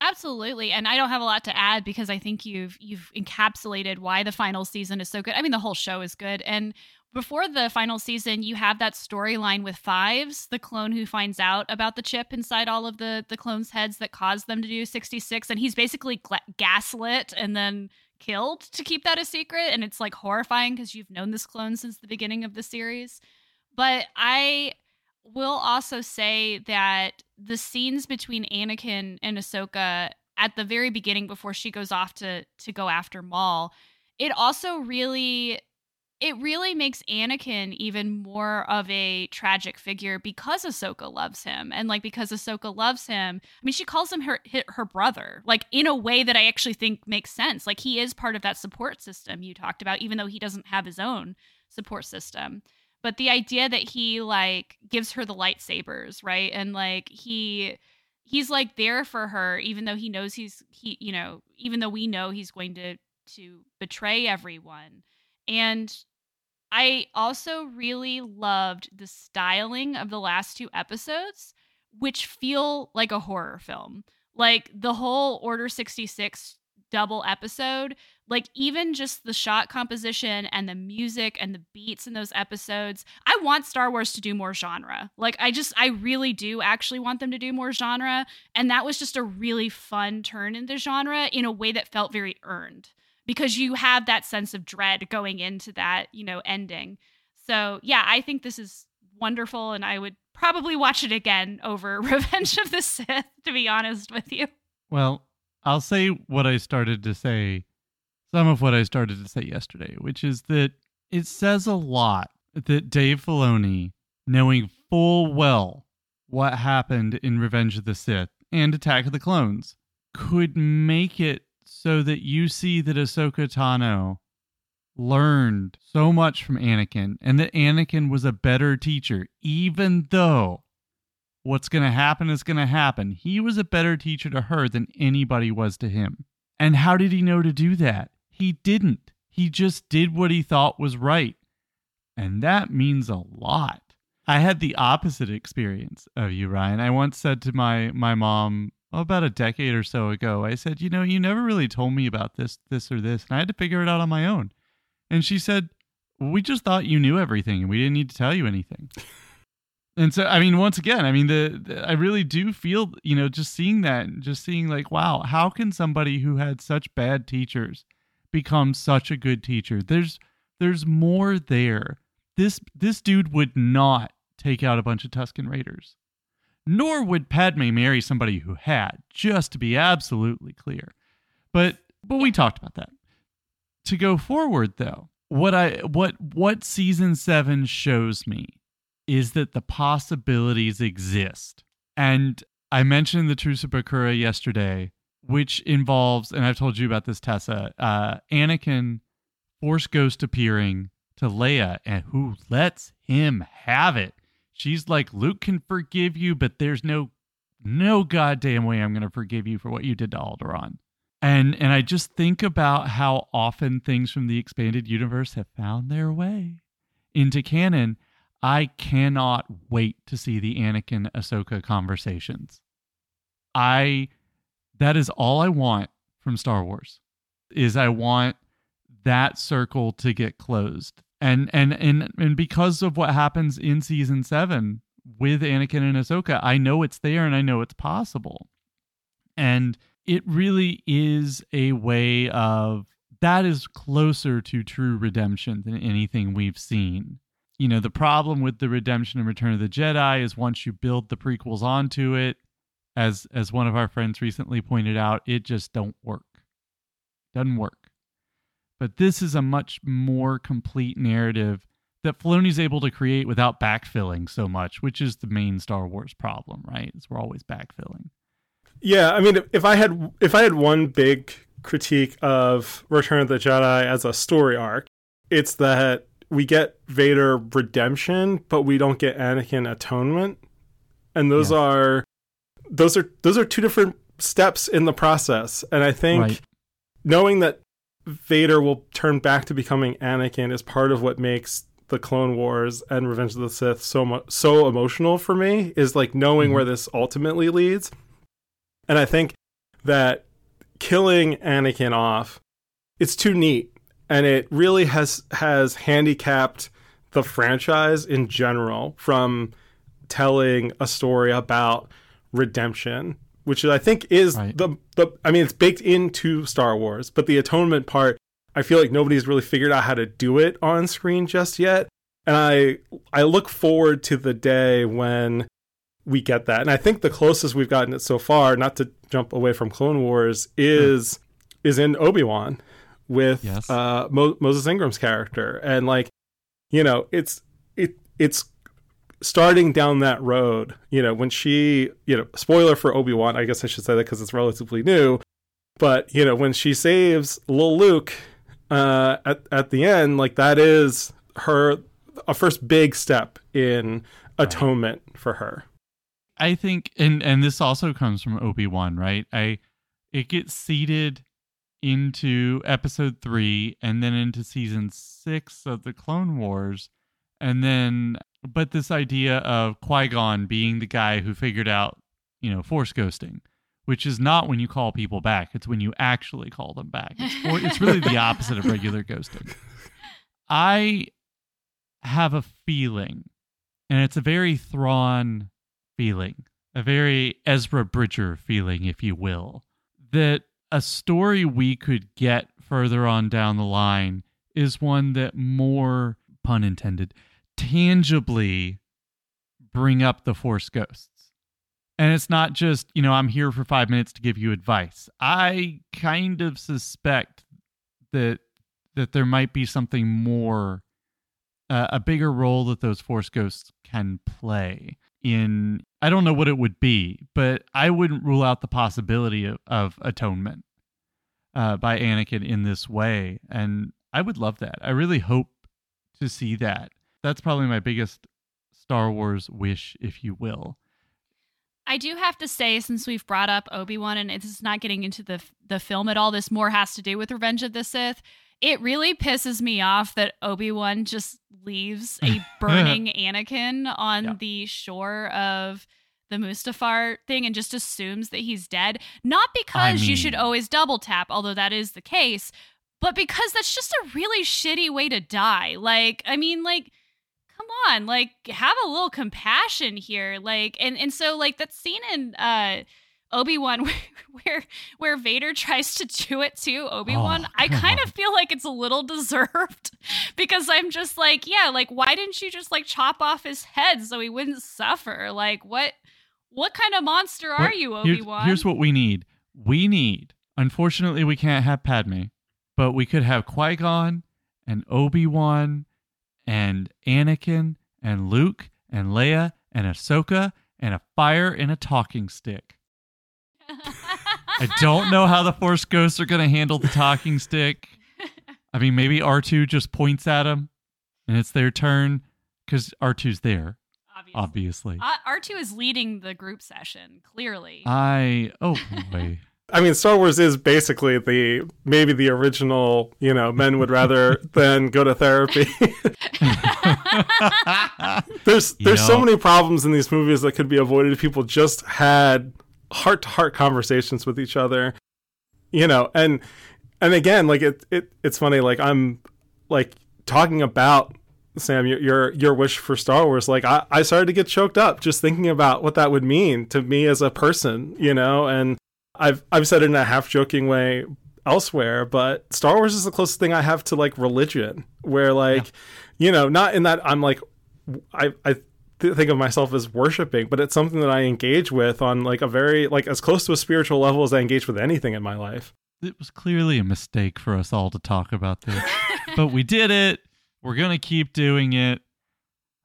Absolutely. And I don't have a lot to add because I think you've you've encapsulated why the final season is so good. I mean the whole show is good. And before the final season, you have that storyline with Fives, the clone who finds out about the chip inside all of the the clones' heads that caused them to do 66 and he's basically gaslit and then killed to keep that a secret and it's like horrifying because you've known this clone since the beginning of the series. But I will also say that the scenes between Anakin and Ahsoka at the very beginning before she goes off to to go after Maul, it also really it really makes Anakin even more of a tragic figure because Ahsoka loves him and like because Ahsoka loves him. I mean, she calls him her her brother, like in a way that I actually think makes sense. Like he is part of that support system you talked about, even though he doesn't have his own support system but the idea that he like gives her the lightsabers right and like he he's like there for her even though he knows he's he you know even though we know he's going to to betray everyone and i also really loved the styling of the last two episodes which feel like a horror film. Like the whole order 66 double episode like even just the shot composition and the music and the beats in those episodes i want star wars to do more genre. Like i just i really do actually want them to do more genre and that was just a really fun turn into genre in a way that felt very earned because you have that sense of dread going into that you know ending. So yeah i think this is wonderful and i would probably watch it again over revenge of the sith to be honest with you. Well I'll say what I started to say, some of what I started to say yesterday, which is that it says a lot that Dave Filoni, knowing full well what happened in Revenge of the Sith and Attack of the Clones, could make it so that you see that Ahsoka Tano learned so much from Anakin and that Anakin was a better teacher, even though what's going to happen is going to happen. He was a better teacher to her than anybody was to him. And how did he know to do that? He didn't. He just did what he thought was right. And that means a lot. I had the opposite experience of you, Ryan. I once said to my my mom about a decade or so ago, I said, "You know, you never really told me about this this or this, and I had to figure it out on my own." And she said, "We just thought you knew everything and we didn't need to tell you anything." And so, I mean, once again, I mean, the, the, I really do feel, you know, just seeing that, just seeing like, wow, how can somebody who had such bad teachers become such a good teacher? There's, there's more there. This, this dude would not take out a bunch of Tusken Raiders, nor would Padme marry somebody who had. Just to be absolutely clear, but, but we talked about that. To go forward, though, what I, what, what season seven shows me is that the possibilities exist. And I mentioned the Truce of Bakura yesterday, which involves, and I've told you about this, Tessa, uh, Anakin Force Ghost appearing to Leia, and who lets him have it. She's like, Luke can forgive you, but there's no no goddamn way I'm gonna forgive you for what you did to Alderaan. And and I just think about how often things from the expanded universe have found their way into canon I cannot wait to see the Anakin Ahsoka conversations. I that is all I want from Star Wars. Is I want that circle to get closed. And and and and because of what happens in season 7 with Anakin and Ahsoka, I know it's there and I know it's possible. And it really is a way of that is closer to true redemption than anything we've seen you know, the problem with the redemption and return of the Jedi is once you build the prequels onto it, as as one of our friends recently pointed out, it just don't work. Doesn't work. But this is a much more complete narrative that Filoni's able to create without backfilling so much, which is the main Star Wars problem, right? Is we're always backfilling. Yeah, I mean, if I had if I had one big critique of Return of the Jedi as a story arc, it's that we get Vader redemption, but we don't get Anakin atonement. And those yeah. are those are those are two different steps in the process. And I think right. knowing that Vader will turn back to becoming Anakin is part of what makes the Clone Wars and Revenge of the Sith so much so emotional for me is like knowing mm-hmm. where this ultimately leads. And I think that killing Anakin off it's too neat and it really has has handicapped the franchise in general from telling a story about redemption which I think is right. the the I mean it's baked into Star Wars but the atonement part I feel like nobody's really figured out how to do it on screen just yet and I I look forward to the day when we get that and I think the closest we've gotten it so far not to jump away from Clone Wars is is in Obi-Wan with yes. uh, Mo- Moses Ingram's character, and like, you know, it's it it's starting down that road. You know, when she, you know, spoiler for Obi Wan, I guess I should say that because it's relatively new, but you know, when she saves little Luke uh, at at the end, like that is her a first big step in atonement right. for her. I think, and and this also comes from Obi Wan, right? I it gets seeded into episode three and then into season six of the Clone Wars. And then, but this idea of Qui Gon being the guy who figured out, you know, force ghosting, which is not when you call people back, it's when you actually call them back. It's, it's really the opposite of regular ghosting. I have a feeling, and it's a very Thrawn feeling, a very Ezra Bridger feeling, if you will, that a story we could get further on down the line is one that more pun intended tangibly bring up the force ghosts and it's not just you know i'm here for five minutes to give you advice i kind of suspect that that there might be something more uh, a bigger role that those force ghosts can play in I don't know what it would be, but I wouldn't rule out the possibility of, of atonement uh, by Anakin in this way. And I would love that. I really hope to see that. That's probably my biggest Star Wars wish, if you will. I do have to say, since we've brought up Obi Wan, and it's not getting into the the film at all, this more has to do with Revenge of the Sith it really pisses me off that Obi-Wan just leaves a burning Anakin on yeah. the shore of the Mustafar thing and just assumes that he's dead. Not because I mean, you should always double tap, although that is the case, but because that's just a really shitty way to die. Like, I mean, like, on, like have a little compassion here. Like and and so like that scene in uh Obi-Wan where where Vader tries to do it to Obi-Wan, Oh, I kind of feel like it's a little deserved because I'm just like, yeah, like why didn't you just like chop off his head so he wouldn't suffer? Like what what kind of monster are What- you, Here's- Obi-Wan? Here's, what we need. We need. Unfortunately, we can't have Padme, but we could have Qui Gon and Obi Wan and Anakin and Luke and Leia and Ahsoka and a fire and a talking stick. I don't know how the Force Ghosts are going to handle the talking stick. I mean, maybe R2 just points at him and it's their turn because R2's there, Obviously. obviously. Uh, R2 is leading the group session, clearly. I. Oh, boy. I mean, Star Wars is basically the maybe the original. You know, men would rather than go to therapy. there's You there's so many problems in these movies that could be avoided if people just had heart to heart conversations with each other. You know, and and again, like it, it it's funny. Like I'm like talking about Sam your your, your wish for Star Wars. Like I, I started to get choked up just thinking about what that would mean to me as a person. You know, and I've I've said it in a half joking way elsewhere, but Star Wars is the closest thing I have to like religion, where like, you know, not in that I'm like, I I th- think of myself as worshiping, but it's something that I engage with on like a very like as close to a spiritual level as I engage with anything in my life. it was clearly a mistake for us all to talk about this, but we did it. We're going to keep doing it.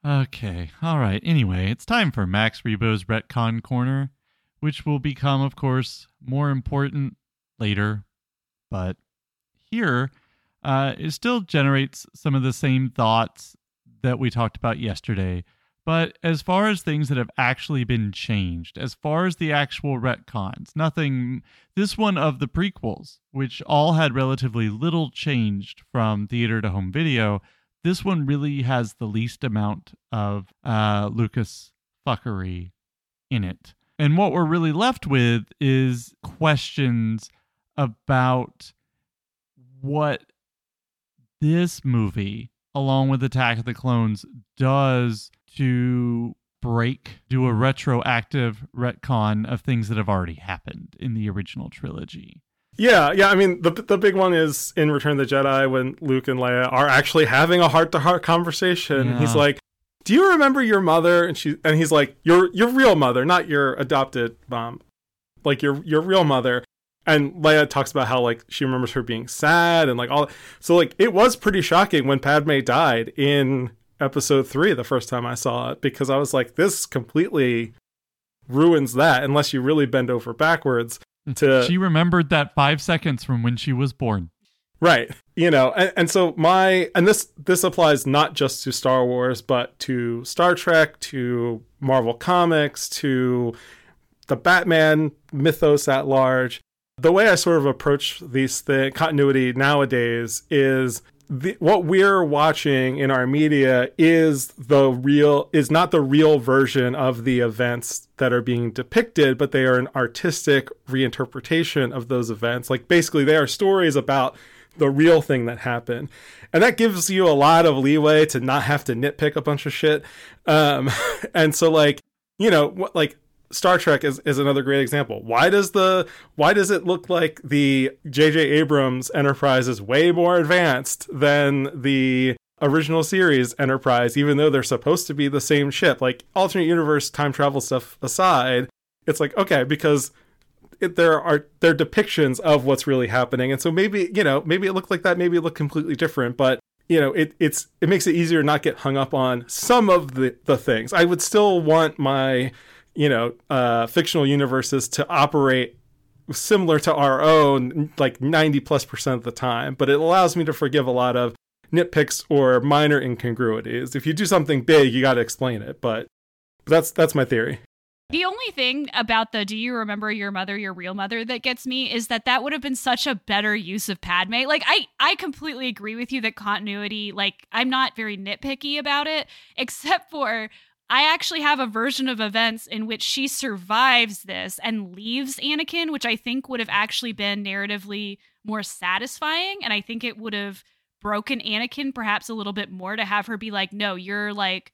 Okay. All right. Anyway, it's time for Max Rebo's Retcon Corner, which will become, of course, more important later. But here, uh, it still generates some of the same thoughts that we talked about yesterday. But as far as things that have actually been changed, as far as the actual retcons, nothing this one of the prequels, which all had relatively little changed from theater to home video, this one really has the least amount of uh, Lucas fuckery in it. And what we're really left with is questions about what this movie, along with Attack of the Clones, does to break, do a retroactive retcon of things that have already happened in the original trilogy. Yeah, yeah. I mean, the the big one is in Return of the Jedi when Luke and Leia are actually having a heart to heart conversation. Yeah. He's like, "Do you remember your mother?" And she and he's like, "Your your real mother, not your adopted mom, like your your real mother." And Leia talks about how like she remembers her being sad and like all. So like it was pretty shocking when Padme died in Episode Three the first time I saw it because I was like, "This completely ruins that unless you really bend over backwards." Mm-hmm. To she remembered that five seconds from when she was born. Right. You know, and, and so my and this this applies not just to Star Wars, but to Star Trek, to Marvel Comics, to the Batman mythos at large. The way I sort of approach these thing continuity nowadays is the, what we're watching in our media is the real is not the real version of the events that are being depicted but they are an artistic reinterpretation of those events like basically they are stories about the real thing that happened and that gives you a lot of leeway to not have to nitpick a bunch of shit um and so like you know what like Star Trek is, is another great example. Why does the why does it look like the J.J. Abrams Enterprise is way more advanced than the original series Enterprise, even though they're supposed to be the same ship? Like alternate universe time travel stuff aside, it's like okay because it, there are there are depictions of what's really happening, and so maybe you know maybe it looked like that, maybe it looked completely different, but you know it it's it makes it easier to not get hung up on some of the the things. I would still want my you know, uh, fictional universes to operate similar to our own, like 90 plus percent of the time. But it allows me to forgive a lot of nitpicks or minor incongruities. If you do something big, you got to explain it. But, but that's that's my theory. The only thing about the do you remember your mother, your real mother that gets me is that that would have been such a better use of Padme. Like I I completely agree with you that continuity like I'm not very nitpicky about it except for I actually have a version of events in which she survives this and leaves Anakin, which I think would have actually been narratively more satisfying and I think it would have broken Anakin perhaps a little bit more to have her be like, no, you're like,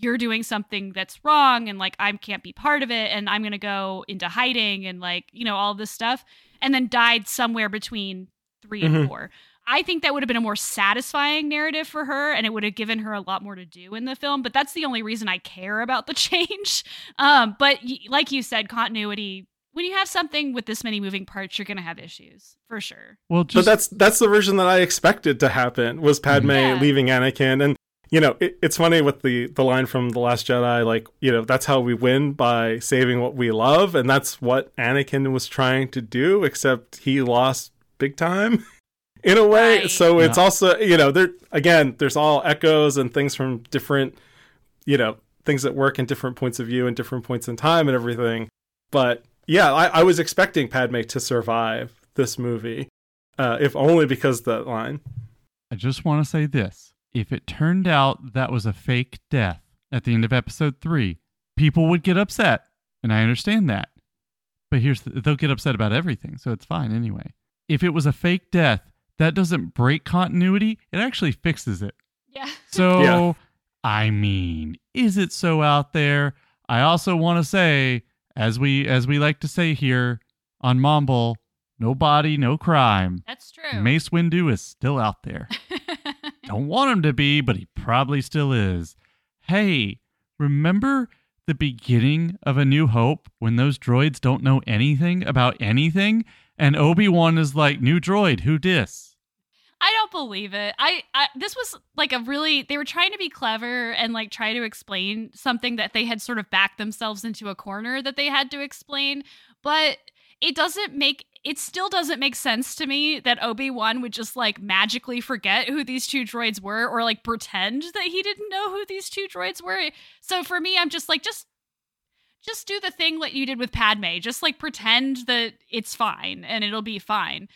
you're doing something that's wrong and like I can't be part of it and I'm going to go into hiding and like, you know, all this stuff and then died somewhere between 3 and Mhm. 4. I think that would have been a more satisfying narrative for her and it would have given her a lot more to do in the film, but that's the only reason I care about the change. Um but y- like you said continuity when you have something with this many moving parts you're going to have issues for sure. Well, but that's that's the version that I expected to happen was Padme Yeah. leaving Anakin, and you know it, it's funny with the the line from the Last Jedi, like you know that's how we win by saving what we love, and that's what Anakin was trying to do, except he lost big time in a way. Right. So it's Yeah. also you know there again there's all echoes and things from different you know things that work in different points of view and different points in time and everything, but yeah, I, I was expecting Padme to survive this movie uh, if only because that line. I just want to say this. If it turned out that was a fake death at the end of episode three, people would get upset. And I understand that. But here's the, they'll get upset about everything. So it's fine anyway. If it was a fake death, that doesn't break continuity. It actually fixes it. Yeah. So, Yeah. I mean, is it so out there? I also want to say, as we as we like to say here on Mumble, no body, no crime. That's true. Mace Windu is still out there. Don't want him to be, but he probably still is. Hey, remember the beginning of A New Hope when those droids don't know anything about anything? And Obi Wan is like, New droid, who dis? I don't believe it. I, I this was like a really they were trying to be clever and like try to explain something that they had sort of backed themselves into a corner that they had to explain, but it doesn't make it still doesn't make sense to me that Obi-Wan would just like magically forget who these two droids were or like pretend that he didn't know who these two droids were. So for me I'm just like just just do the thing that you did with Padme. Just like pretend that it's fine and it'll be fine.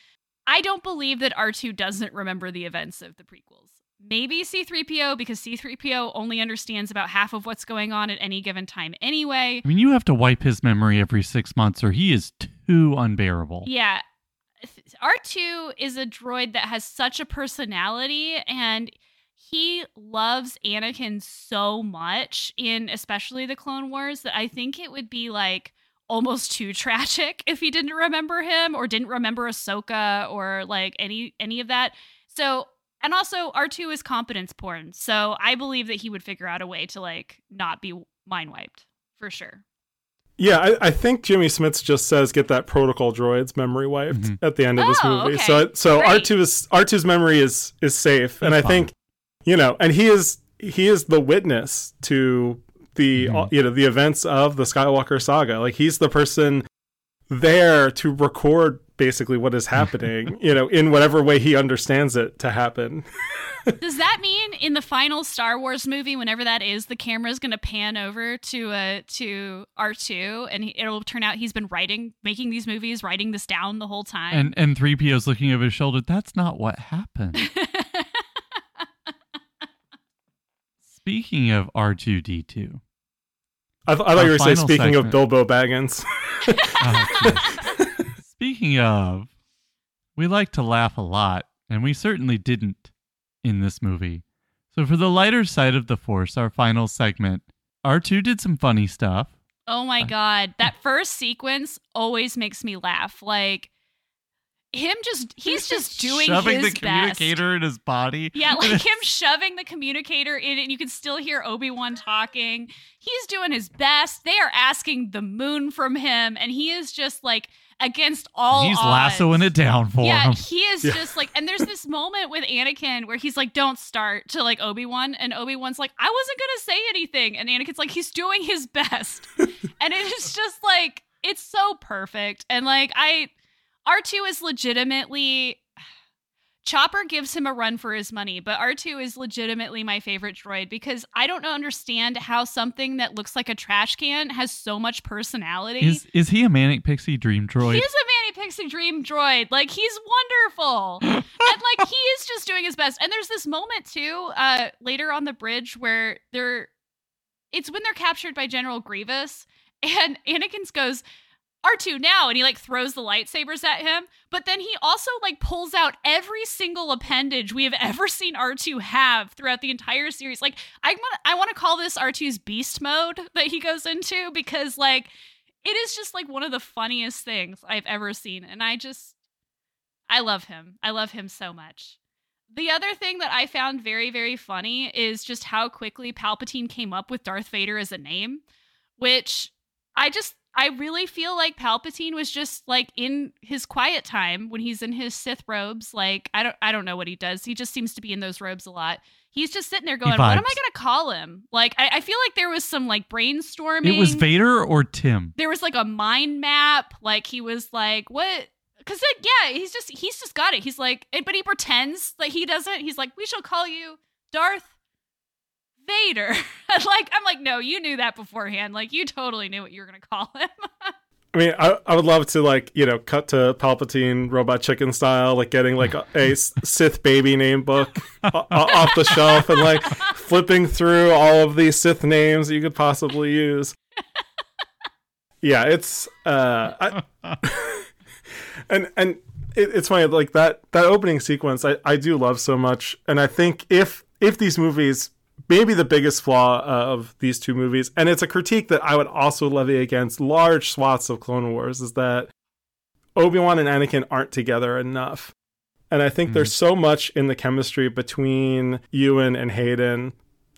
I don't believe that R2 doesn't remember the events of the prequels. Maybe C3PO because C3PO only understands about half of what's going on at any given time anyway. I mean, you have to wipe his memory every six months or he is too unbearable. Yeah. R2 is a droid that has such a personality and he loves Anakin so much in especially the Clone Wars that I think it would be like almost too tragic if he didn't remember him or didn't remember Ahsoka or like any any of that. So and also R2 is competence porn. So I believe that he would figure out a way to like not be mind wiped for sure. Yeah, I, I think Jimmy Smits just says get that protocol droid's memory wiped Mhm. at the end of this Oh, movie. okay. So so Great. R two is R 2s memory is is safe, and I That's think you know, and he is he is the witness to the Mhm. uh, you know the events of the Skywalker saga. Like he's the person there to record basically what is happening, you know, in whatever way he understands it to happen. Does that mean in the final Star Wars movie, whenever that is, the camera is going to pan over to uh to R two, and he, it'll turn out he's been writing, making these movies, writing this down the whole time. And and 3PO's looking over his shoulder. That's not what happened. Speaking of R2D2. I, th- I thought you were saying final speaking of. Bilbo Baggins. Uh, Speaking of, we like to laugh a lot, and we certainly didn't in this movie. So, for the lighter side of the Force, our final segment, R2 did some funny stuff. oh my god, that first sequence always makes me laugh. Like him just he's just doing shoving his the best. communicator in his body. Yeah, like him shoving the communicator in and you can still hear Obi Wan talking. He's doing his best. They are asking the moon from him, and he is just like against all. He's odds. lassoing it down for Yeah, him. he is Yeah. just like, and there's this moment with Anakin where he's like, "Don't start" to like Obi Wan, and Obi Wan's like, "I wasn't gonna say anything," and Anakin's like, "He's doing his best," and it is just like it's so perfect, and like I, R two is legitimately. Chopper gives him a run for his money, but R2 is legitimately my favorite droid because I don't understand how something that looks like a trash can has so much personality. Is is he a manic pixie dream droid? He's a manic Pixie Dream droid. Like he's wonderful. and like he is just doing his best. And there's this moment too, uh, later on the bridge where they're it's when they're captured by General Grievous and Anakin goes, R2 now and he like throws the lightsabers at him but then he also like pulls out every single appendage we have ever seen R2 have throughout the entire series. Like I want I want to call this R2's beast mode that he goes into because like it is just like one of the funniest things I've ever seen and I just I love him. I love him so much. The other thing that I found very, very funny is just how quickly Palpatine came up with Darth Vader as a name, which I just I really feel like Palpatine was just like in his quiet time when he's in his Sith robes. Like I don't I don't know what he does. He just seems to be in those robes a lot. He's just sitting there going, "What am I going to call him?" Like I, I, feel like there was some like brainstorming. It was Vader or Tim. There was like a mind map. Like he was like, "What because like, yeah, he's just he's just got it. He's like, but he pretends that he doesn't. He's like, we shall call you Darth Vader. like I'm like, no, you knew that beforehand. Like you totally knew what you were gonna call him. I mean, I, I would love to like you know cut to Palpatine Robot Chicken style, like getting like a, a Sith baby name book off the shelf and like flipping through all of these Sith names you could possibly use. Yeah, it's uh, I, and and it, it's funny like that that opening sequence I, I do love so much and i think if if these movies maybe the biggest flaw of these two movies and it's a critique that i would also levy against large swaths of clone wars is that obi-wan and anakin aren't together enough and i think mm-hmm. there's so much in the chemistry between ewan and hayden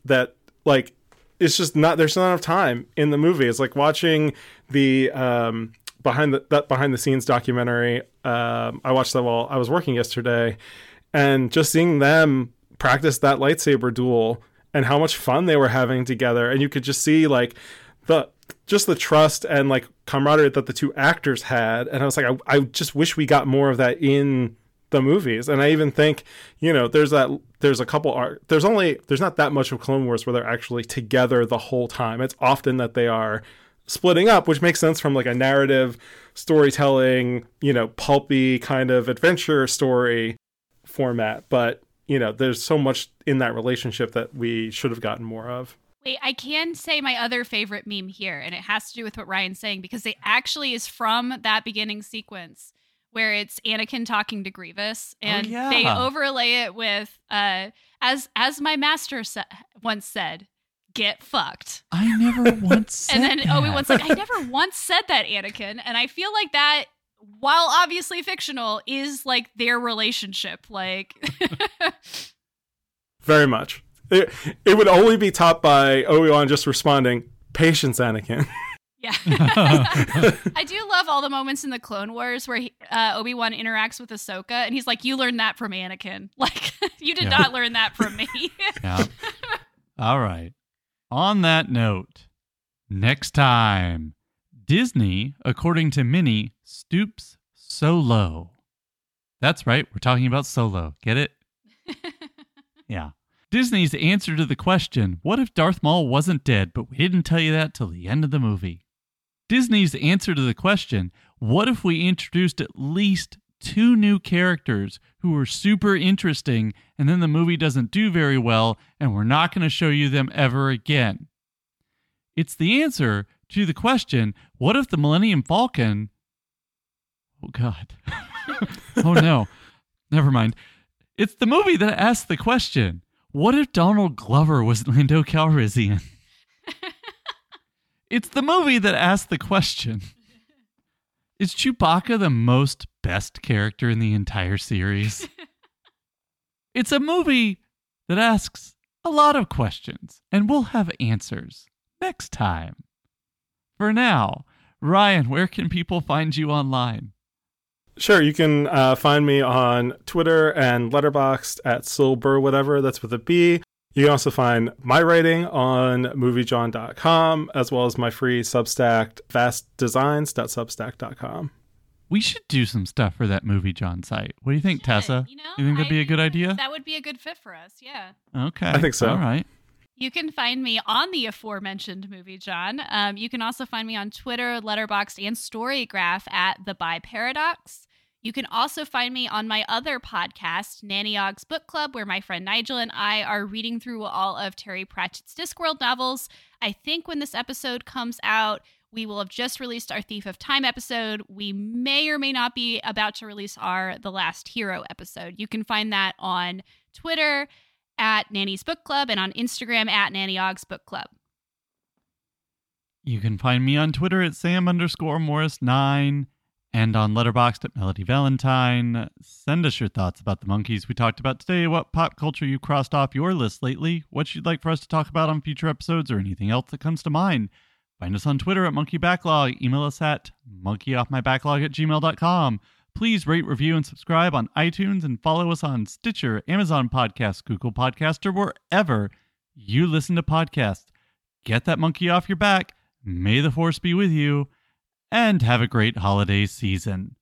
that like it's just not there's not enough time in the movie it's like watching the um behind the that behind the scenes documentary. Um, I watched that while I was working yesterday, and just seeing them practice that lightsaber duel and how much fun they were having together, and you could just see like the just the trust and like camaraderie that the two actors had, and I was like, I, I just wish we got more of that in the movies. And i even think you know there's that there's a couple art there's only there's not that much of clone wars where they're actually together the whole time. It's often that they are splitting up, which makes sense from like a narrative storytelling, you know, pulpy kind of adventure story format. But, you know, there's so much in that relationship that we should have gotten more of. Wait, I can say my other favorite meme here, and it has to do with what Ryan's saying because it actually is from that beginning sequence where it's Anakin talking to Grievous, oh, and oh, yeah. they overlay it with uh, as as my master sa- once said, get fucked. I never once said And then Obi Wan's like, I never once said that, Anakin. And I feel like that, while obviously fictional, is like their relationship. Like, very much. It, it would only be topped by Obi Wan just responding, "Patience, Anakin." Yeah. I do love all the moments in the Clone Wars where uh, Obi Wan interacts with Ahsoka, and he's like, "You learned that from Anakin. Like, you did yeah. not learn that from me." yeah. All right. On that note, next time, Disney, according to Minnie, stoops so low. That's right, we're talking about Solo. Get it? yeah. Disney's answer to the question, what if Darth Maul wasn't dead, but we didn't tell you that till the end of the movie? Disney's answer to the question, what if we introduced at least two new characters who are super interesting, and then the movie doesn't do very well, and we're not going to show you them ever again. It's the answer to the question what if the Millennium Falcon. Oh, God. oh, no. Never mind. It's the movie that asks the question what if Donald Glover was Lando Calrissian? it's the movie that asks the question is Chewbacca the most best character in the entire series? it's a movie that asks a lot of questions, and we'll have answers next time. For now, Ryan, where can people find you online? Sure, you can uh, find me on Twitter and Letterboxd at Silber, whatever. That's with a B. You can also find my writing on moviejawn.com as well as my free Substack, vastdesigns.substack.com. We should do some stuff for that movie Jawn site. What do you think, Tessa? You, know, you think that'd be a good idea? That would be a good fit for us, yeah. Okay. I think so. All right. You can find me on the aforementioned movie, Jawn. Um, you can also find me on Twitter, Letterboxd, and Storygraph at The Bi Paradox. You can also find me on my other podcast, Nanny Ogg's Book Club, where my friend Nigel and I are reading through all of Terry Pratchett's Discworld novels. I think when this episode comes out, we will have just released our Thief of Time episode. We may or may not be about to release our The Last Hero episode. You can find that on Twitter at Nanny's Book Club and on Instagram at Nanny Ogg's Book Club. You can find me on Twitter at Sam underscore Morris9 and on Letterboxd at Melody Valentine. Send us your thoughts about the monkeys we talked about today, what pop culture you crossed off your list lately, what you'd like for us to talk about on future episodes, or anything else that comes to mind. Find us on Twitter at Monkey Backlog. Email us at monkeyoffmybacklog at gmail.com. Please rate, review, and subscribe on iTunes and follow us on Stitcher, Amazon Podcasts, Google Podcast, or wherever you listen to podcasts. Get that monkey off your back. May the force be with you, and have a great holiday season.